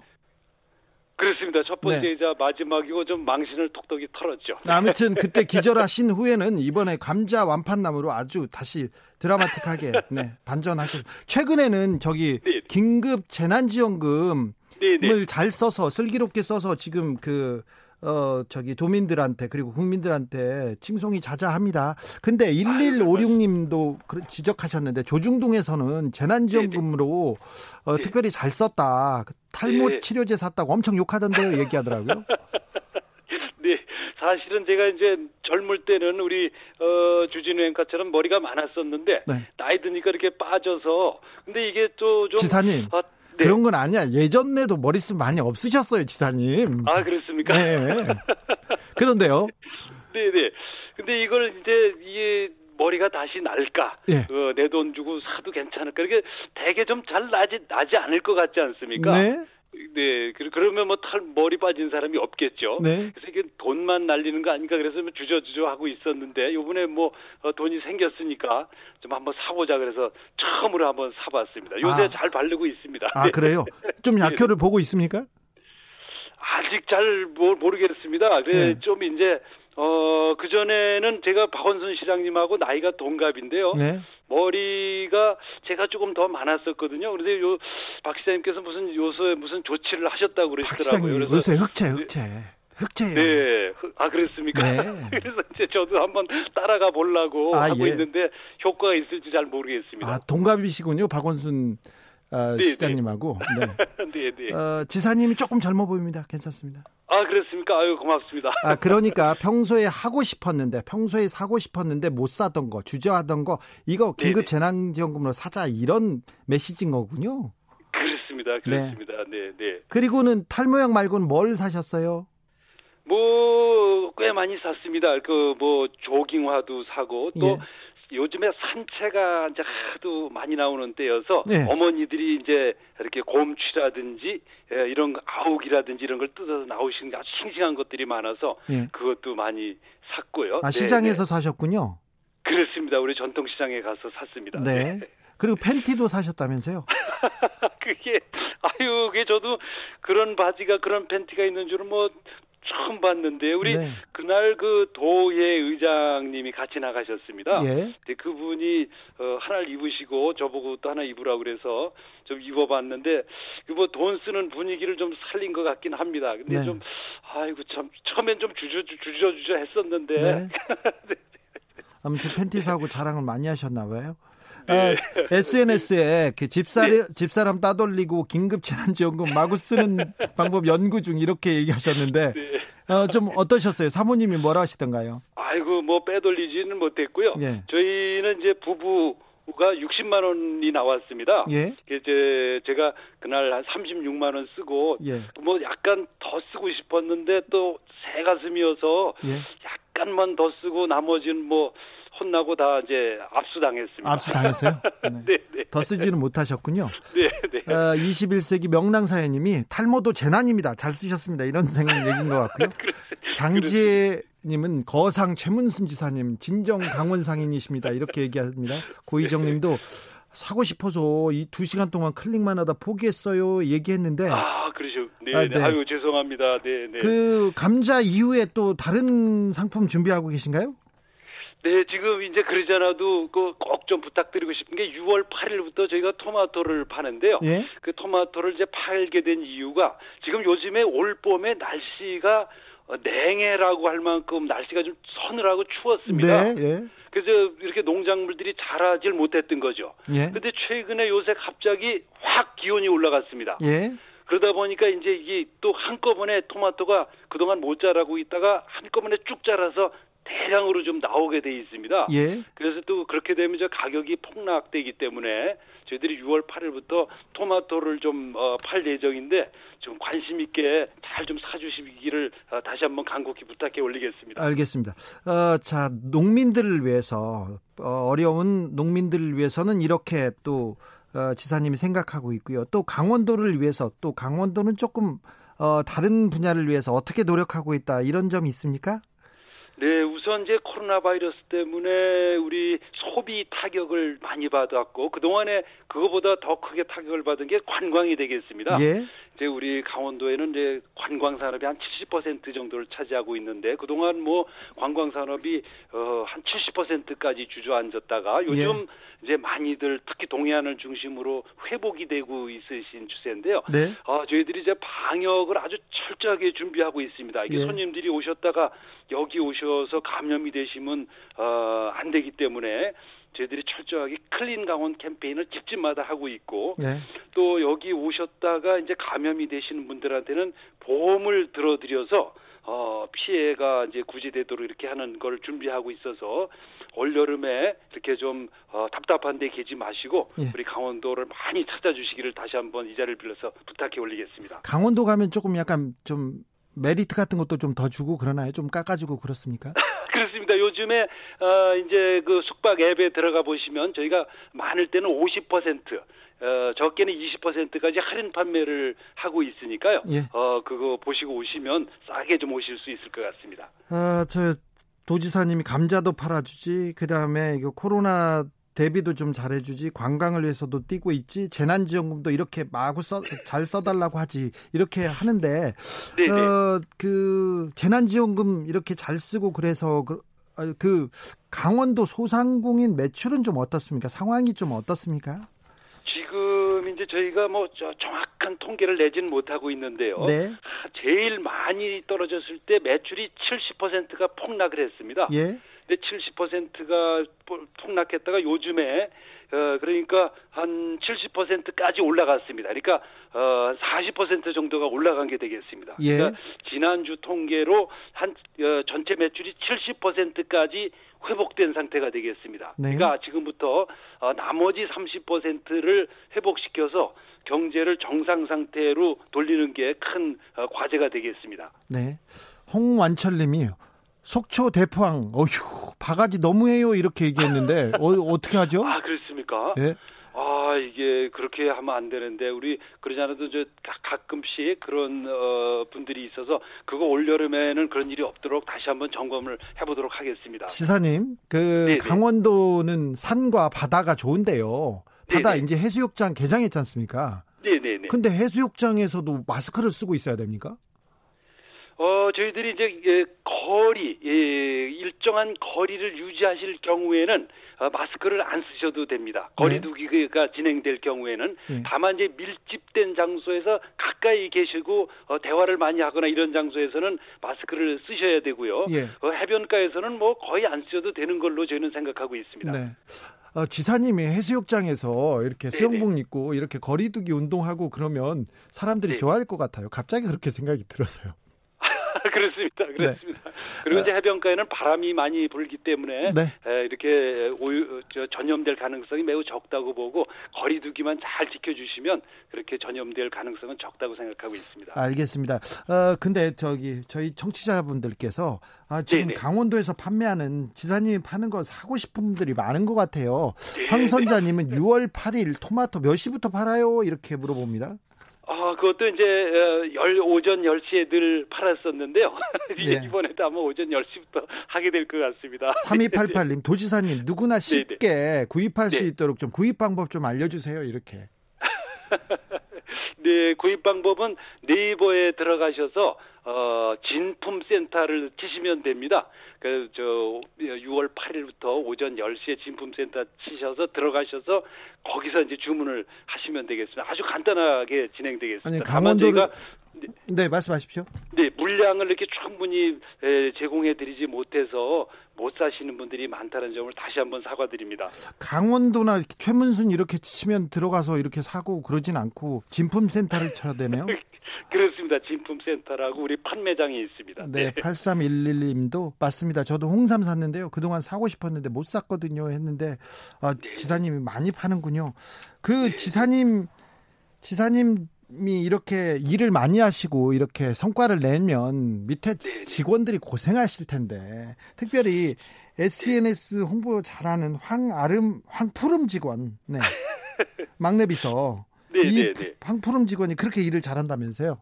그렇습니다. 첫 번째이자 네. 마지막이고 좀 망신을 톡톡히 털었죠. 아무튼 그때 기절하신 후에는 이번에 감자 완판나무로 아주 다시 드라마틱하게 네, 반전하셨. 최근에는 저기 네. 긴급 재난지원금을 네, 네. 잘 써서 슬기롭게 써서 지금 그 어, 저기 도민들한테 그리고 국민들한테 칭송이 자자합니다. 근데 1156님도 지적하셨는데 조중동에서는 재난지원금으로 어, 네. 특별히 잘 썼다. 탈모 네. 치료제 샀다고 엄청 욕하던데요. 얘기하더라고요. 네, 사실은 제가 이제 젊을 때는 우리 어, 주진우 앵커처럼 머리가 많았었는데 네. 나이 드니까 이렇게 빠져서 근데 이게 또좀 지사님 아, 네. 그런 건 아니야. 예전에도 머리숱 많이 없으셨어요, 지사님. 아, 그렇습니까? 네. 그런데요. 네, 네. 근데 이걸 이제 이게 머리가 다시 날까? 예. 어, 내 돈 주고 사도 괜찮을까? 이게 되게 좀 잘 나지 나지 않을 것 같지 않습니까? 네. 네, 그러면 뭐 탈 머리 빠진 사람이 없겠죠. 네. 그래서 이게 돈만 날리는 거 아닌가 그래서 뭐 주저주저 하고 있었는데 요번에 뭐 어, 돈이 생겼으니까 좀 한번 사보자 그래서 처음으로 한번 사봤습니다. 요새 아. 잘 바르고 있습니다. 아 그래요? 좀 약효를 네. 보고 있습니까? 아직 잘 모르겠습니다. 그래 네. 좀 이제 어, 그전에는 제가 박원순 시장님하고 나이가 동갑인데요. 네. 머리가 제가 조금 더 많았었거든요. 그런데 요 박 시장님께서 무슨 요소에 무슨 조치를 하셨다고 그러시더라고요. 그래서 요새 흑채, 흑채. 흑채예요. 네. 아 그랬습니까? 네. 그래서 이제 저도 한번 따라가 보려고 아, 하고 예. 있는데 효과가 있을지 잘 모르겠습니다. 아, 동갑이시군요. 박원순 어, 네, 시장님하고. 네. 네, 네. 어, 지사님이 조금 젊어 보입니다. 괜찮습니다. 아, 그렇습니까? 아유, 고맙습니다. 아, 그러니까 평소에 하고 싶었는데, 평소에 사고 싶었는데 못 사던 거, 주저하던 거, 이거 네, 긴급 재난지원금으로 사자, 이런 메시지인 거군요. 그렇습니다. 그렇습니다. 네, 네. 네. 그리고는 탈모약 말고는 뭘 사셨어요? 뭐, 꽤 많이 샀습니다. 그, 뭐, 조깅화도 사고, 또, 예. 요즘에 산채가 이제 하도 많이 나오는 때여서 네. 어머니들이 이제 이렇게 곰취라든지 예, 이런 아욱이라든지 이런 걸 뜯어서 나오시는 아주 싱싱한 것들이 많아서 네. 그것도 많이 샀고요. 아, 시장에서 네, 네. 사셨군요. 그렇습니다. 우리 전통시장에 가서 샀습니다. 네. 네. 그리고 팬티도 사셨다면서요? 그게 아유, 그게 저도 그런 바지가 그런 팬티가 있는 줄은 뭐 처음 봤는데 우리 네. 그날 그 도예 의장님이 같이 나가셨습니다. 예. 근데 그분이 어, 하나를 입으시고 저보고 또 하나 입으라 그래서 좀 입어봤는데 그뭐돈 쓰는 분위기를 좀 살린 것 같긴 합니다. 근데 네. 좀 아이고 참 처음엔 좀 주저 주저 주저 했었는데. 네. 아무튼 팬티 사고 자랑을 많이 하셨나 봐요. 네. 어, SNS에 그 집사람, 네. 집사람 따돌리고 긴급 재난지원금 마구 쓰는 방법 연구 중 이렇게 얘기하셨는데 네. 어, 좀 어떠셨어요? 사모님이 뭐라 하시던가요? 아이고 뭐 빼돌리지는 못했고요. 예. 저희는 이제 부부 가 60만 원이 나왔습니다. 예. 이제 제가 그날 한 36만 원 쓰고 예. 뭐 약간 더 쓰고 싶었는데 또 새 가슴이어서 예. 약간만 더 쓰고 나머지는 뭐 혼나고 다 이제 압수당했습니다. 압수당했어요? 네. 네, 네. 더 쓰지는 못하셨군요. 네, 네. 어, 21세기 명랑사회님이 탈모도 재난입니다. 잘 쓰셨습니다. 이런 생각 얘기인 것 같고요. 장지혜 님은 거상 최문순 지사님 진정 강원 상인이십니다. 이렇게 얘기합니다. 고희정 님도 사고 싶어서 이 두 시간 동안 클릭만 하다 포기했어요. 얘기했는데. 아, 그러죠. 네, 아, 네. 아유, 죄송합니다. 네, 네. 그 감자 이후에 또 다른 상품 준비하고 계신가요? 네, 지금 이제 그러지 않아도 꼭 좀 부탁드리고 싶은 게 6월 8일부터 저희가 토마토를 파는데요. 예? 그 토마토를 이제 팔게 된 이유가 지금 요즘에 올 봄에 날씨가 어, 냉해라고 할 만큼 날씨가 좀 서늘하고 추웠습니다. 네, 예. 그래서 이렇게 농작물들이 자라질 못했던 거죠. 예. 근데 최근에 요새 갑자기 확 기온이 올라갔습니다. 예. 그러다 보니까 이제 이게 또 한꺼번에 토마토가 그동안 못 자라고 있다가 한꺼번에 쭉 자라서 대량으로 좀 나오게 돼 있습니다. 예. 그래서 또 그렇게 되면 저 가격이 폭락되기 때문에 저희들이 6월 8일부터 토마토를 좀팔 어, 예정인데 좀 관심 있게 잘 좀 사주시기를 어, 다시 한번 간곡히 부탁해 올리겠습니다. 알겠습니다. 어, 자 농민들을 위해서 어, 어려운 농민들을 위해서는 이렇게 또 어, 지사님이 생각하고 있고요. 또 강원도를 위해서 또 강원도는 조금 어, 다른 분야를 위해서 어떻게 노력하고 있다 이런 점이 있습니까? 네, 우선 이제 코로나 바이러스 때문에 우리 소비 타격을 많이 받았고 그동안에 그거보다 더 크게 타격을 받은 게 관광이 되겠습니다. 예. 이제 우리 강원도에는 이제 관광 산업이 한 70% 정도를 차지하고 있는데 그동안 뭐 관광 산업이 어한 70%까지 주저앉았다가 요즘 예. 이제 많이들 특히 동해안을 중심으로 회복이 되고 있으신 추세인데요. 네. 어, 저희들이 이제 방역을 아주 철저하게 준비하고 있습니다. 이게 예. 손님들이 오셨다가 여기 오셔서 감염이 되시면 어, 안 되기 때문에 저희들이 철저하게 클린 강원 캠페인을 집집마다 하고 있고 네. 또 여기 오셨다가 이제 감염이 되시는 분들한테는 보험을 들어드려서 어, 피해가 이제 구제되도록 이렇게 하는 걸 준비하고 있어서 올 여름에 이렇게 좀 어, 답답한데 계지 마시고 예. 우리 강원도를 많이 찾아주시기를 다시 한번 이 자리를 빌려서 부탁해 올리겠습니다. 강원도 가면 조금 약간 좀 메리트 같은 것도 좀 더 주고 그러나요? 좀 깎아주고 그렇습니까? 그렇습니다. 요즘에 어 이제 그 숙박 앱에 들어가 보시면 저희가 많을 때는 50%, 어 적게는 20%까지 할인 판매를 하고 있으니까요. 예. 어 그거 보시고 오시면 싸게 좀 오실 수 있을 것 같습니다. 아 저 도지사님이 감자도 팔아주지, 그 다음에 이거 코로나 대비도 좀 잘해주지 관광을 위해서도 뛰고 있지 재난지원금도 이렇게 마구 써, 잘 써달라고 하지 이렇게 하는데 네, 네. 어, 그 재난지원금 이렇게 잘 쓰고 그래서 그, 아, 그 강원도 소상공인 매출은 좀 어떻습니까? 상황이 좀 어떻습니까? 지금 이제 저희가 뭐 정확한 통계를 내지는 못하고 있는데요. 네. 제일 많이 떨어졌을 때 매출이 70%가 폭락을 했습니다. 예. 근데 70%가 폭락했다가 요즘에 어 그러니까 한 70%까지 올라갔습니다. 그러니까 어 40% 정도가 올라간 게 되겠습니다. 예. 그러니까 지난주 통계로 한 어, 전체 매출이 70%까지 회복된 상태가 되겠습니다. 네. 그러니까 지금부터 어, 나머지 30%를 회복시켜서 경제를 정상 상태로 돌리는 게큰 어, 과제가 되겠습니다. 네. 홍완철 님이 속초 대포항 어휴 바가지 너무해요 이렇게 얘기했는데 어, 어떻게 하죠? 아 그렇습니까? 예. 아 이게 그렇게 하면 안 되는데 우리 그러지 않아도 저 가끔씩 그런 어, 분들이 있어서 그거 올 여름에는 그런 일이 없도록 다시 한번 점검을 해보도록 하겠습니다. 지사님 그 네네. 강원도는 산과 바다가 좋은데요. 바다 네네. 이제 해수욕장 개장했지 않습니까? 네네네. 근데 해수욕장에서도 마스크를 쓰고 있어야 됩니까? 어, 저희들이 이제 예, 거리, 예, 일정한 거리를 유지하실 경우에는 어, 마스크를 안 쓰셔도 됩니다. 거리두기가 네. 진행될 경우에는 네. 다만 이제 밀집된 장소에서 가까이 계시고 어, 대화를 많이 하거나 이런 장소에서는 마스크를 쓰셔야 되고요. 예. 어, 해변가에서는 뭐 거의 안 쓰셔도 되는 걸로 저희는 생각하고 있습니다. 네. 어, 지사님이 해수욕장에서 이렇게 수영복 입고 이렇게 거리두기 운동하고 그러면 사람들이 네. 좋아할 것 같아요. 갑자기 그렇게 생각이 들어서요. 그렇습니다. 그렇습니다. 네. 그리고 이제 해변가에는 바람이 많이 불기 때문에 네. 이렇게 오유, 전염될 가능성이 매우 적다고 보고 거리두기만 잘 지켜주시면 그렇게 전염될 가능성은 적다고 생각하고 있습니다. 알겠습니다. 어, 근데 저기 저희 청취자분들께서 아, 지금 네네. 강원도에서 판매하는 지사님이 파는 거 사고 싶은 분들이 많은 것 같아요. 네. 황선자님은 6월 8일 토마토 몇 시부터 팔아요? 이렇게 물어봅니다. 아, 그것도 이제 어, 열 오전 10시에 늘 팔았었는데요. 네. 이번에도 아마 오전 10시부터 하게 될 것 같습니다. 3288님, 도지사님, 누구나 쉽게 네네. 구입할 네. 수 있도록 좀 구입 방법 좀 알려주세요. 이렇게. 네, 구입 방법은 네이버에 들어가셔서 어, 진품 센터를 치시면 됩니다. 그, 저, 6월 8일부터 오전 10시에 진품 센터 치셔서 들어가셔서 거기서 이제 주문을 하시면 되겠습니다. 아주 간단하게 진행되겠습니다. 아니, 강원도를, 네, 말씀하십시오. 네, 물량을 이렇게 충분히 제공해 드리지 못해서 못 사시는 분들이 많다는 점을 다시 한번 사과드립니다. 강원도나 최문순 이렇게 치면 들어가서 이렇게 사고 그러진 않고 진품센터를 쳐야 되네요. 그렇습니다. 진품센터라고 우리 판매장이 있습니다. 네, 네. 8311님도 맞습니다. 저도 홍삼 샀는데요. 그동안 사고 싶었는데 못 샀거든요. 했는데 아, 네. 지사님이 많이 파는군요. 그 네. 지사님 지사님 이 이렇게 일을 많이 하시고 이렇게 성과를 내면 밑에 네, 네. 직원들이 고생하실 텐데 특별히 SNS 홍보 잘하는 황아름 황푸름 직원 네 막내 비서 네, 이 황푸름 직원이 그렇게 일을 잘한다면서요?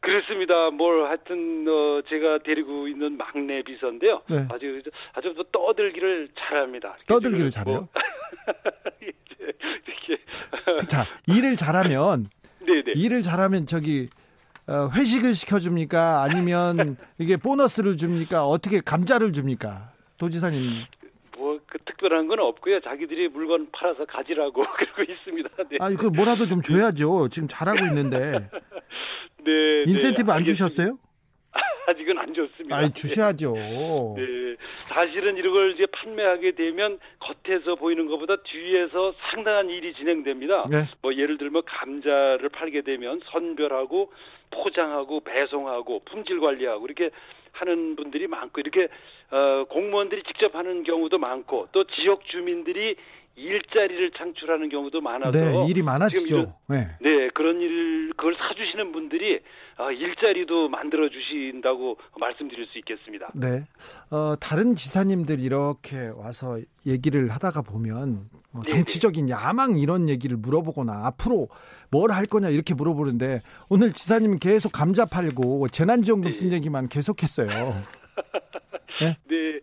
그렇습니다. 뭘 하여튼 어, 제가 데리고 있는 막내 비서인데요. 네. 아주 아주 뭐 떠들기를 잘합니다. 떠들기를 잘해요? 뭐, 이렇게 자 일을 잘하면 네네. 일을 잘하면 저기 어, 회식을 시켜줍니까? 아니면 이게 보너스를 줍니까? 어떻게 감자를 줍니까? 도지사님. 뭐, 그 특별한 건 없고요. 자기들이 물건 팔아서 가지라고 그러고 있습니다. 네. 아니, 그 뭐라도 좀 줘야죠. 지금 잘하고 있는데. 네. 인센티브 네, 안 주셨어요? 아직은 안 줬습니다. 아니, 주셔야죠. 네. 사실은 이런 걸 이제 판매하게 되면 겉에서 보이는 것보다 뒤에서 상당한 일이 진행됩니다. 네. 뭐 예를 들면 감자를 팔게 되면 선별하고 포장하고 배송하고 품질 관리하고 이렇게 하는 분들이 많고 이렇게 어, 공무원들이 직접 하는 경우도 많고 또 지역 주민들이 일자리를 창출하는 경우도 많아서 네, 일이 많아지죠. 네. 네, 그런 일 그걸 사주시는 분들이 어, 일자리도 만들어 주신다고 말씀드릴 수 있겠습니다. 네, 어, 다른 지사님들 이렇게 와서 얘기를 하다가 보면 뭐 정치적인 야망 이런 얘기를 물어보거나 앞으로 뭘 할 거냐 이렇게 물어보는데 오늘 지사님 계속 감자 팔고 재난지원금 쓴 얘기만 계속했어요. 네? 네.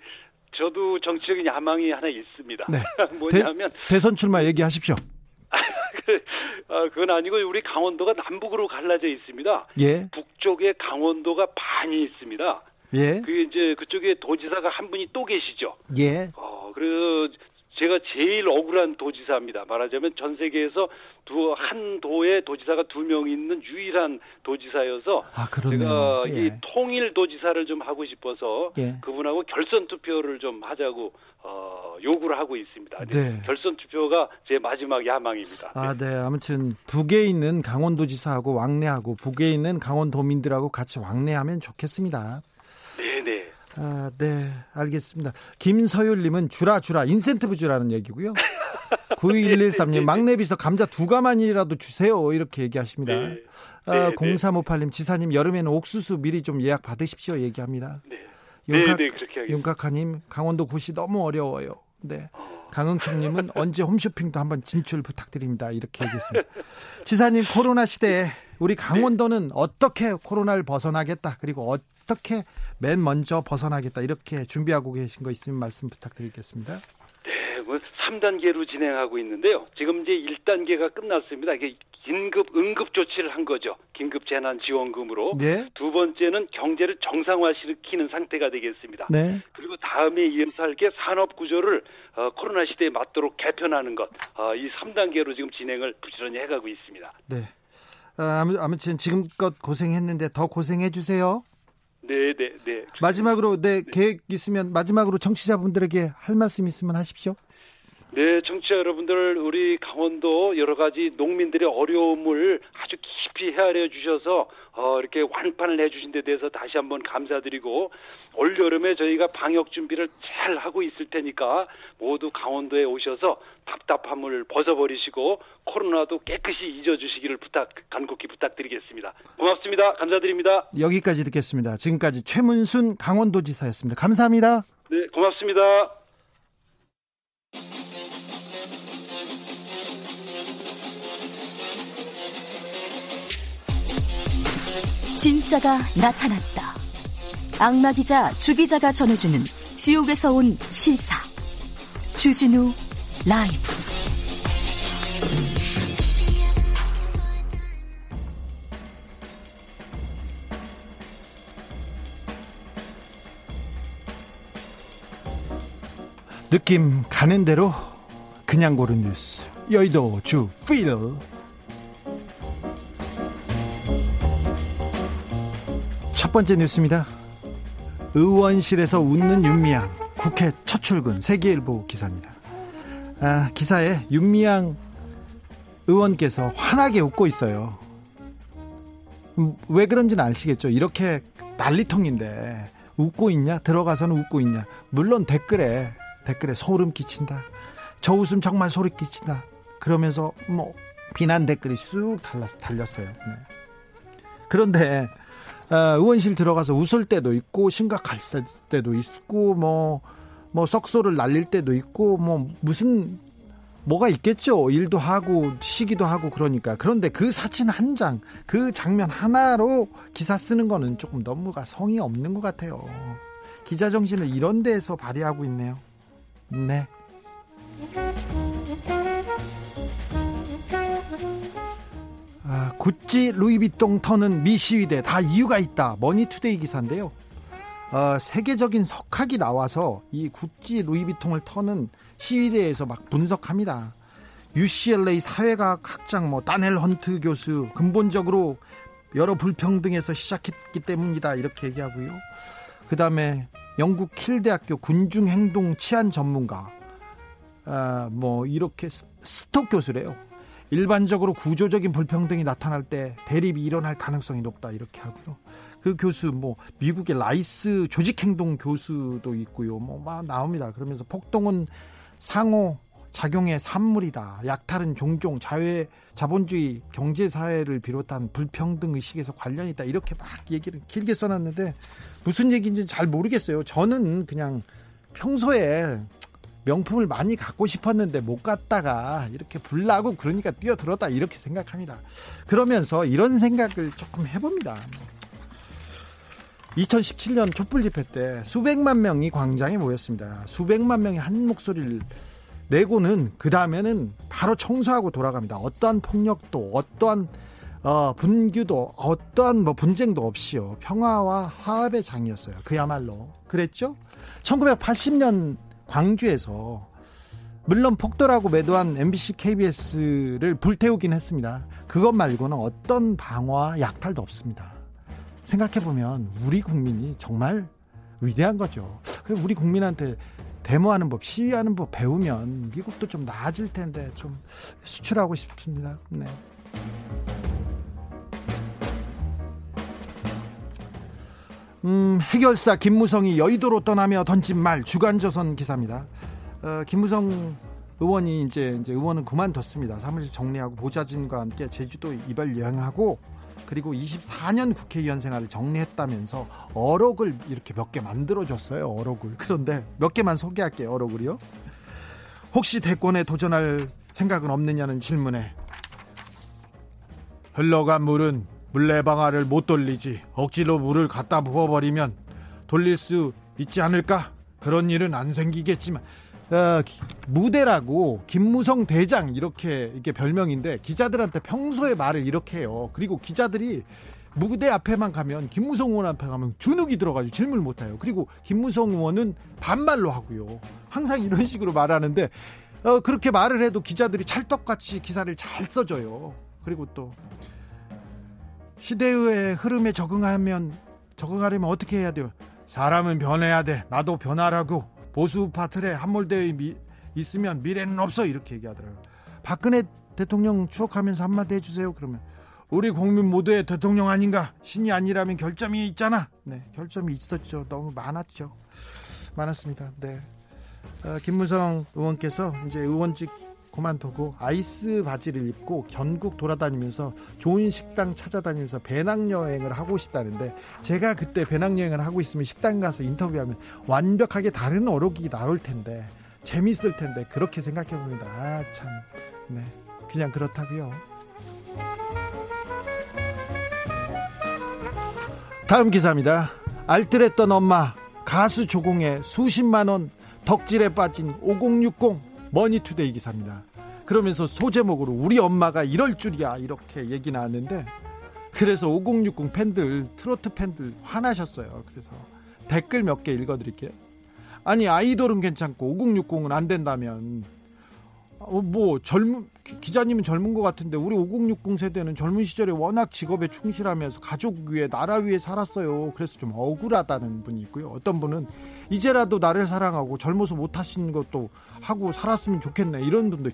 저도 정치적인 야망이 하나 있습니다. 네. 뭐냐면 대, 선 출마 얘기하십시오. 아, 그건 아니고 우리 강원도가 남북으로 갈라져 있습니다. 예. 북쪽에 강원도가 반이 있습니다. 예. 그 이제 그쪽에 도지사가 한 분이 또 계시죠. 예. 어, 그래서 제가 제일 억울한 도지사입니다. 말하자면 전 세계에서 두 한 도에 도지사가 두 명 있는 유일한 도지사여서 아, 제가 예. 이 통일 도지사를 좀 하고 싶어서 예. 그분하고 결선 투표를 좀 하자고 어, 요구를 하고 있습니다. 네. 결선 투표가 제 마지막 야망입니다. 아, 네. 아무튼 북에 있는 강원도지사하고 왕래하고 북에 있는 강원도민들하고 같이 왕래하면 좋겠습니다. 아, 네, 알겠습니다. 김서율님은 주라 주라 인센티브 주라는 얘기고요. 9113님 막내 비서 감자 두 가만이라도 주세요 이렇게 얘기하십니다. 네. 아, 0358님 지사님 여름에는 옥수수 미리 좀 예약 받으십시오 얘기합니다. 네. 윤각, 네, 네, 윤각하님 강원도 곳이 너무 어려워요. 네. 강흥청님은 언제 홈쇼핑도 한번 진출 부탁드립니다. 이렇게 얘기했습니다. 지사님 코로나 시대에 우리 강원도는 어떻게 코로나를 벗어나겠다. 그리고 어떻게 맨 먼저 벗어나겠다. 이렇게 준비하고 계신 거 있으면 말씀 부탁드리겠습니다. 네, 뭐 3단계로 진행하고 있는데요. 지금 이제 1단계가 끝났습니다. 이게 긴급 응급 조치를 한 거죠. 긴급 재난 지원금으로. 네. 두 번째는 경제를 정상화시키는 상태가 되겠습니다. 네. 그리고 다음에 이어서 할 게 산업 구조를 어, 코로나 시대에 맞도록 개편하는 것. 어, 이 3단계로 지금 진행을 부지런히 해 가고 있습니다. 네. 아, 아무튼 지금껏 고생했는데 더 고생해 주세요. 네, 네, 네. 마지막으로 네, 네. 계획 있으면 마지막으로 청취자분들에게 할 말씀 있으면 하십시오. 네, 청취자 여러분들, 우리 강원도 여러 가지 농민들의 어려움을 아주 깊이 헤아려 주셔서 어, 이렇게 완판을 해주신 데 대해서 다시 한번 감사드리고 올 여름에 저희가 방역 준비를 잘 하고 있을 테니까 모두 강원도에 오셔서 답답함을 벗어버리시고 코로나도 깨끗이 잊어주시기를 부탁 간곡히 부탁드리겠습니다. 고맙습니다. 감사드립니다. 여기까지 듣겠습니다. 지금까지 최문순 강원도지사였습니다. 감사합니다. 네, 고맙습니다. 진짜가 나타났다. 악마 기자 주 기자가 전해주는 지옥에서 온 실사. 주진우 라이브. 느낌 가는 대로 그냥 고른 뉴스. 여의도 주 필. 첫 번째 뉴스입니다. 의원실에서 웃는 윤미향 국회 첫 출근 세계일보 기사입니다. 아, 기사에 윤미향 의원께서 환하게 웃고 있어요. 음, 왜 그런지는 아시겠죠? 이렇게 난리통인데 웃고 있냐? 들어가서는 웃고 있냐? 물론 댓글에 댓글에 소름 끼친다. 저 웃음 정말 소름 끼친다. 그러면서 뭐 비난 댓글이 쑥 달렸, 달렸어요. 네. 그런데 어, 의원실 들어가서 웃을 때도 있고 심각할 때도 있고 뭐뭐 뭐 썩소를 날릴 때도 있고 뭐 무슨 뭐가 있겠죠. 일도 하고 쉬기도 하고 그러니까. 그런데 그 사진 한 장, 그 장면 하나로 기사 쓰는 거는 조금 너무가 성의 없는 것 같아요. 기자 정신을 이런 데에서 발휘하고 있네요. 네. 아, 구찌 루이비통 터는 미 시위대 다 이유가 있다. 머니투데이 기사인데요. 어, 세계적인 석학이 나와서 이 구찌 루이비통을 터는 시위대에서 막 분석합니다. UCLA 사회과학 학장 뭐 다넬 헌트 교수 근본적으로 여러 불평등에서 시작했기 때문이다 이렇게 얘기하고요. 그 다음에 영국 킬 대학교 군중행동 치안 전문가 아, 뭐 이렇게 스톡 교수래요. 일반적으로 구조적인 불평등이 나타날 때 대립이 일어날 가능성이 높다 이렇게 하고요. 그 교수 뭐 미국의 라이스 조직행동 교수도 있고요. 뭐 막 나옵니다. 그러면서 폭동은 상호 작용의 산물이다. 약탈은 종종 자회 자본주의 경제 사회를 비롯한 불평등 의식에서 관련이 있다. 이렇게 막 얘기를 길게 써놨는데 무슨 얘기인지 잘 모르겠어요. 저는 그냥 평소에 명품을 많이 갖고 싶었는데 못 갔다가 이렇게 불나고 그러니까 뛰어들었다 이렇게 생각합니다. 그러면서 이런 생각을 조금 해봅니다. 2017년 촛불 집회 때 수백만 명이 광장에 모였습니다. 수백만 명이 한 목소리를 내고는 그 다음에는 바로 청소하고 돌아갑니다. 어떠한 폭력도 어떠한 어, 분규도 어떠한 뭐 분쟁도 없이요 평화와 화합의 장이었어요. 그야말로 그랬죠. 1980년 광주에서 물론 폭도라고 매도한 MBC, KBS를 불태우긴 했습니다. 그것 말고는 어떤 방어와 약탈도 없습니다. 생각해 보면 우리 국민이 정말 위대한 거죠. 우리 국민한테 데모하는 법, 시위하는 법 배우면 미국도 좀 나아질 텐데 좀 수출하고 싶습니다. 네. 음, 해결사 김무성이 여의도로 떠나며 던진 말 주간조선 기사입니다. 어, 김무성 의원이 이제 이제 의원은 그만뒀습니다. 사무실 정리하고 보좌진과 함께 제주도 이별 여행하고 그리고 24년 국회의원 생활을 정리했다면서 어록을 이렇게 몇 개 만들어줬어요. 어록을. 그런데 몇 개만 소개할게요. 어록을요. 혹시 대권에 도전할 생각은 없느냐는 질문에 흘러간 물은 물레방아를 못 돌리지 억지로 물을 갖다 부어버리면 돌릴 수 있지 않을까? 그런 일은 안 생기겠지만 어, 무대라고 김무성 대장 이렇게 이게 별명인데 기자들한테 평소에 말을 이렇게 해요. 그리고 기자들이 무대 앞에만 가면 김무성 의원 앞에 가면 주눅이 들어가지고 질문을 못해요. 그리고 김무성 의원은 반말로 하고요. 항상 이런 식으로 말하는데 어, 그렇게 말을 해도 기자들이 찰떡같이 기사를 잘 써줘요. 그리고 또 시대의 흐름에 적응하면 적응하려면 어떻게 해야 돼요? 사람은 변해야 돼. 나도 변하라고. 보수파 틀에 함몰되어 미, 있으면 미래는 없어 이렇게 얘기하더라고요. 박근혜 대통령 추억하면서 한마디 해주세요. 그러면 우리 국민 모두의 대통령 아닌가? 신이 아니라면 결점이 있잖아. 네, 결점이 있었죠. 너무 많았죠. 많았습니다. 네. 어, 김무성 의원께서 이제 의원직 그만두고 아이스 바지를 입고 전국 돌아다니면서 좋은 식당 찾아다니면서 배낭여행을 하고 싶다는데 제가 그때 배낭여행을 하고 있으면 식당 가서 인터뷰하면 완벽하게 다른 어록이 나올 텐데 재밌을 텐데 그렇게 생각해 봅니다. 아, 참. 네. 그냥 그렇다고요. 다음 기사입니다. 알뜰했던 엄마 가수 조공에 수십만 원 덕질에 빠진 5060 머니투데이 기사입니다. 그러면서 소제목으로 우리 엄마가 이럴 줄이야 이렇게 얘기 나왔는데 그래서 5060 팬들 트로트 팬들 화나셨어요. 그래서 댓글 몇 개 읽어드릴게요. 아니 아이돌은 괜찮고 5060은 안 된다면 어, 뭐 젊은 기자님은 젊은 것 같은데 우리 5060 세대는 젊은 시절에 워낙 직업에 충실하면서 가족 위에 나라 위에 살았어요. 그래서 좀 억울하다는 분이 있고요. 어떤 분은 이제라도 나를 사랑하고 젊어서 못하신 것도 하고 살았으면 좋겠네 이런 분도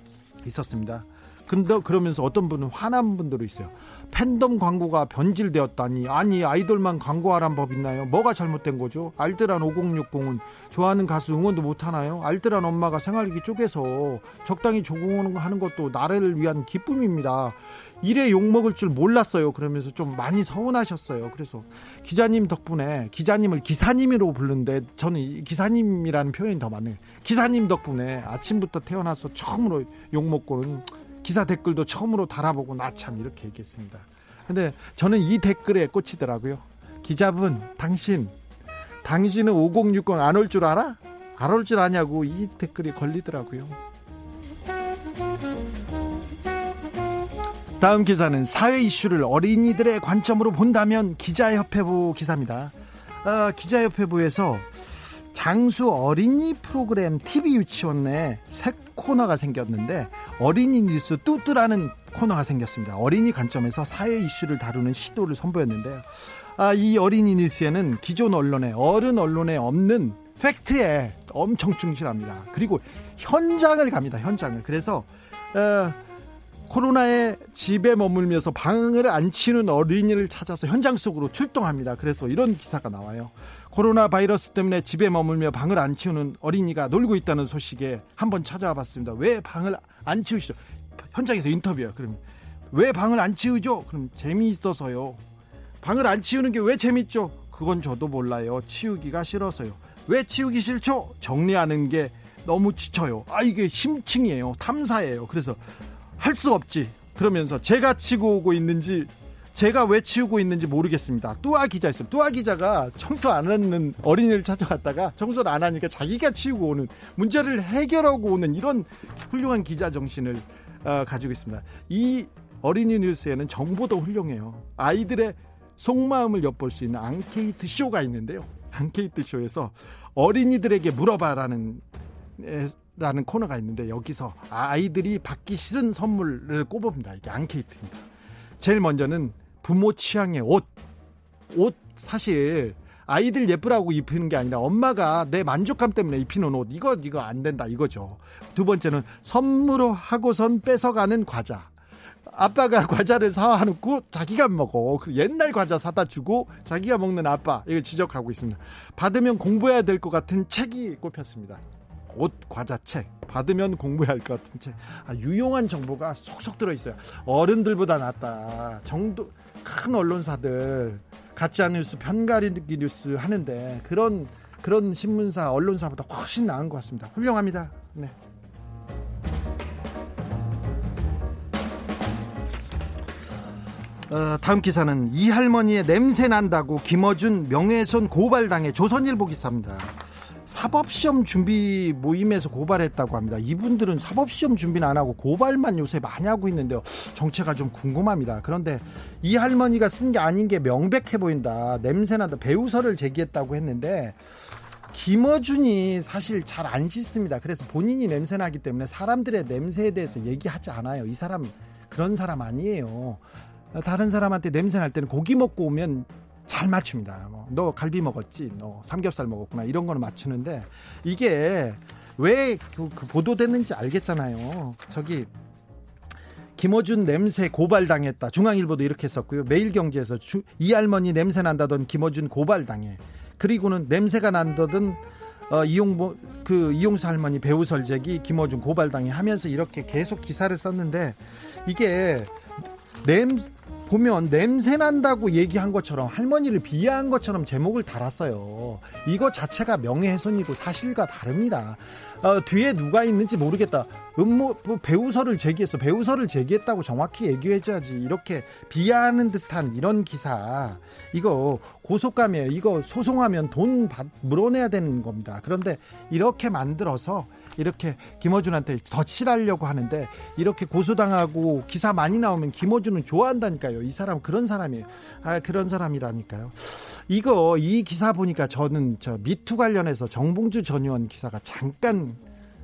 있었습니다. 근데 그러면서 어떤 분은 화난 분들도 있어요. 팬덤 광고가 변질되었다니 아니 아이돌만 광고하란 법 있나요? 뭐가 잘못된 거죠? 알뜰한 5060은 좋아하는 가수 응원도 못하나요? 알뜰한 엄마가 생활기 쪼개서 적당히 조공하는 것도 나를 위한 기쁨입니다. 이래 욕먹을 줄 몰랐어요. 그러면서 좀 많이 서운하셨어요. 그래서 기자님 덕분에 기자님을 기사님으로 부르는데 저는 기사님이라는 표현이 더 많네요. 기사님 덕분에 아침부터 태어나서 처음으로 욕먹고는 기사 댓글도 처음으로 달아보고 나 참 이렇게 얘기했습니다. 근데 저는 이 댓글에 꽂히더라고요. 기자분, 당신, 당신은 5060 안 올 줄 알아? 안 올 줄 아냐고 이 댓글이 걸리더라고요. 다음 기사는 사회 이슈를 어린이들의 관점으로 본다면 기자협회부 기사입니다. 아, 기자협회부에서 장수 어린이 프로그램 TV 유치원 내 새 코너가 생겼는데 어린이 뉴스 뚜뚜라는 코너가 생겼습니다. 어린이 관점에서 사회 이슈를 다루는 시도를 선보였는데요. 아, 이 어린이 뉴스에는 기존 언론에 어른 언론에 없는 팩트에 엄청 충실합니다. 그리고 현장을 갑니다. 현장을. 그래서 어, 코로나에 집에 머물면서 방을 안 치는 어린이를 찾아서 현장 속으로 출동합니다. 그래서 이런 기사가 나와요. 코로나 바이러스 때문에 집에 머물며 방을 안 치우는 어린이가 놀고 있다는 소식에 한번 찾아와 봤습니다. 왜 방을 안 치우시죠? 현장에서 인터뷰야. 그럼 왜 방을 안 치우죠? 그럼 재미있어서요. 방을 안 치우는 게 왜 재밌죠? 그건 저도 몰라요. 치우기가 싫어서요. 왜 치우기 싫죠? 정리하는 게 너무 지쳐요. 아 이게 심층이에요. 탐사예요. 그래서 할 수 없지. 그러면서 제가 치고 오고 있는지 제가 왜 치우고 있는지 모르겠습니다. 뚜아 기자 있어요. 뚜아 기자가 청소 안 하는 어린이를 찾아갔다가 청소를 안 하니까 자기가 치우고 오는 문제를 해결하고 오는 이런 훌륭한 기자 정신을 어, 가지고 있습니다. 이 어린이 뉴스에는 정보도 훌륭해요. 아이들의 속마음을 엿볼 수 있는 앙케이트 쇼가 있는데요. 앙케이트 쇼에서 어린이들에게 물어봐라는 라는 코너가 있는데 여기서 아이들이 받기 싫은 선물을 꼽습니다. 이게 앙케이트입니다. 제일 먼저는 부모 취향의 옷. 옷 사실 아이들 예쁘라고 입히는 게 아니라 엄마가 내 만족감 때문에 입히는 옷 이거 이거 안 된다 이거죠. 두 번째는 선물로 하고선 뺏어가는 과자. 아빠가 과자를 사와놓고 자기가 먹어. 그 옛날 과자 사다 주고 자기가 먹는 아빠. 이거 지적하고 있습니다. 받으면 공부해야 될 것 같은 책이 꼽혔습니다. 옷, 과자, 책. 받으면 공부해야 할 것 같은 책. 아, 유용한 정보가 속속 들어있어요. 어른들보다 낫다. 정도, 큰 언론사들 가짜 뉴스 편가르기 뉴스 하는데 그런 그런 신문사 언론사보다 훨씬 나은 것 같습니다. 훌륭합니다. 네. 어, 다음 기사는 이 할머니의 냄새 난다고 김어준 명예훼손 고발당해 조선일보 기사입니다. 사법시험 준비 모임에서 고발했다고 합니다. 이분들은 사법시험 준비는 안 하고 고발만 요새 많이 하고 있는데요. 정체가 좀 궁금합니다. 그런데 이 할머니가 쓴 게 아닌 게 명백해 보인다. 냄새나다. 배우설을 제기했다고 했는데 김어준이 사실 잘 안 씻습니다. 그래서 본인이 냄새나기 때문에 사람들의 냄새에 대해서 얘기하지 않아요. 이 사람 그런 사람 아니에요. 다른 사람한테 냄새 날 때는 고기 먹고 오면 잘 맞춥니다. 뭐, 너 갈비 먹었지? 너 삼겹살 먹었구나. 이런 거는 맞추는데 이게 왜 그 그 보도됐는지 알겠잖아요. 저기 김어준 냄새 고발당했다. 중앙일보도 이렇게 했었고요. 매일경제에서 주, 이 할머니 냄새 난다던 김어준 고발당해. 그리고는 냄새가 난다던 어, 이용보 그 이용수 할머니 배우 설재기 김어준 고발당해 하면서 이렇게 계속 기사를 썼는데 이게 냄 보면 냄새 난다고 얘기한 것처럼 할머니를 비하한 것처럼 제목을 달았어요. 이거 자체가 명예훼손이고 사실과 다릅니다. 어, 뒤에 누가 있는지 모르겠다. 음모 뭐 배우설을 제기했어. 배우설을 제기했다고 정확히 얘기해줘야지. 이렇게 비하하는 듯한 이런 기사 이거 고속감이에요. 이거 소송하면 돈 받, 물어내야 되는 겁니다. 그런데 이렇게 만들어서 이렇게 김어준한테 덧칠하려고 하는데 이렇게 고소당하고 기사 많이 나오면 김어준은 좋아한다니까요. 이 사람 그런 사람이에요. 아 그런 사람이라니까요. 이거 이 기사 보니까 저는 저 미투 관련해서 정봉주 전 의원 기사가 잠깐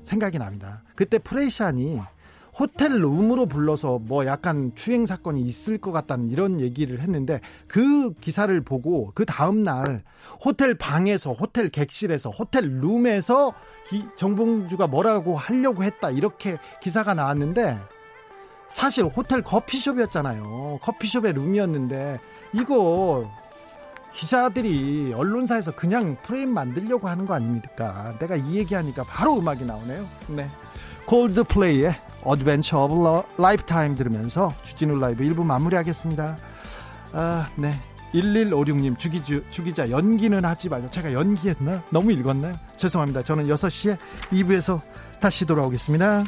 생각이 납니다. 그때 프레시안이 호텔 룸으로 불러서 뭐 약간 추행 사건이 있을 것 같다는 이런 얘기를 했는데 그 기사를 보고 그 다음 날 호텔 방에서 호텔 객실에서 호텔 룸에서 정봉주가 뭐라고 하려고 했다 이렇게 기사가 나왔는데 사실 호텔 커피숍이었잖아요. 커피숍의 룸이었는데 이거 기자들이 언론사에서 그냥 프레임 만들려고 하는 거 아닙니까? 내가 이 얘기하니까 바로 음악이 나오네요. 네. 콜드플레이의 Adventure of Lifetime 들으면서 주진우 라이브 1부 마무리하겠습니다. 아, 네. 1156님 주기주, 주기자 연기는 하지 말자. 제가 연기했나? 너무 읽었나요? 죄송합니다. 저는 6시에 2부에서 다시 돌아오겠습니다.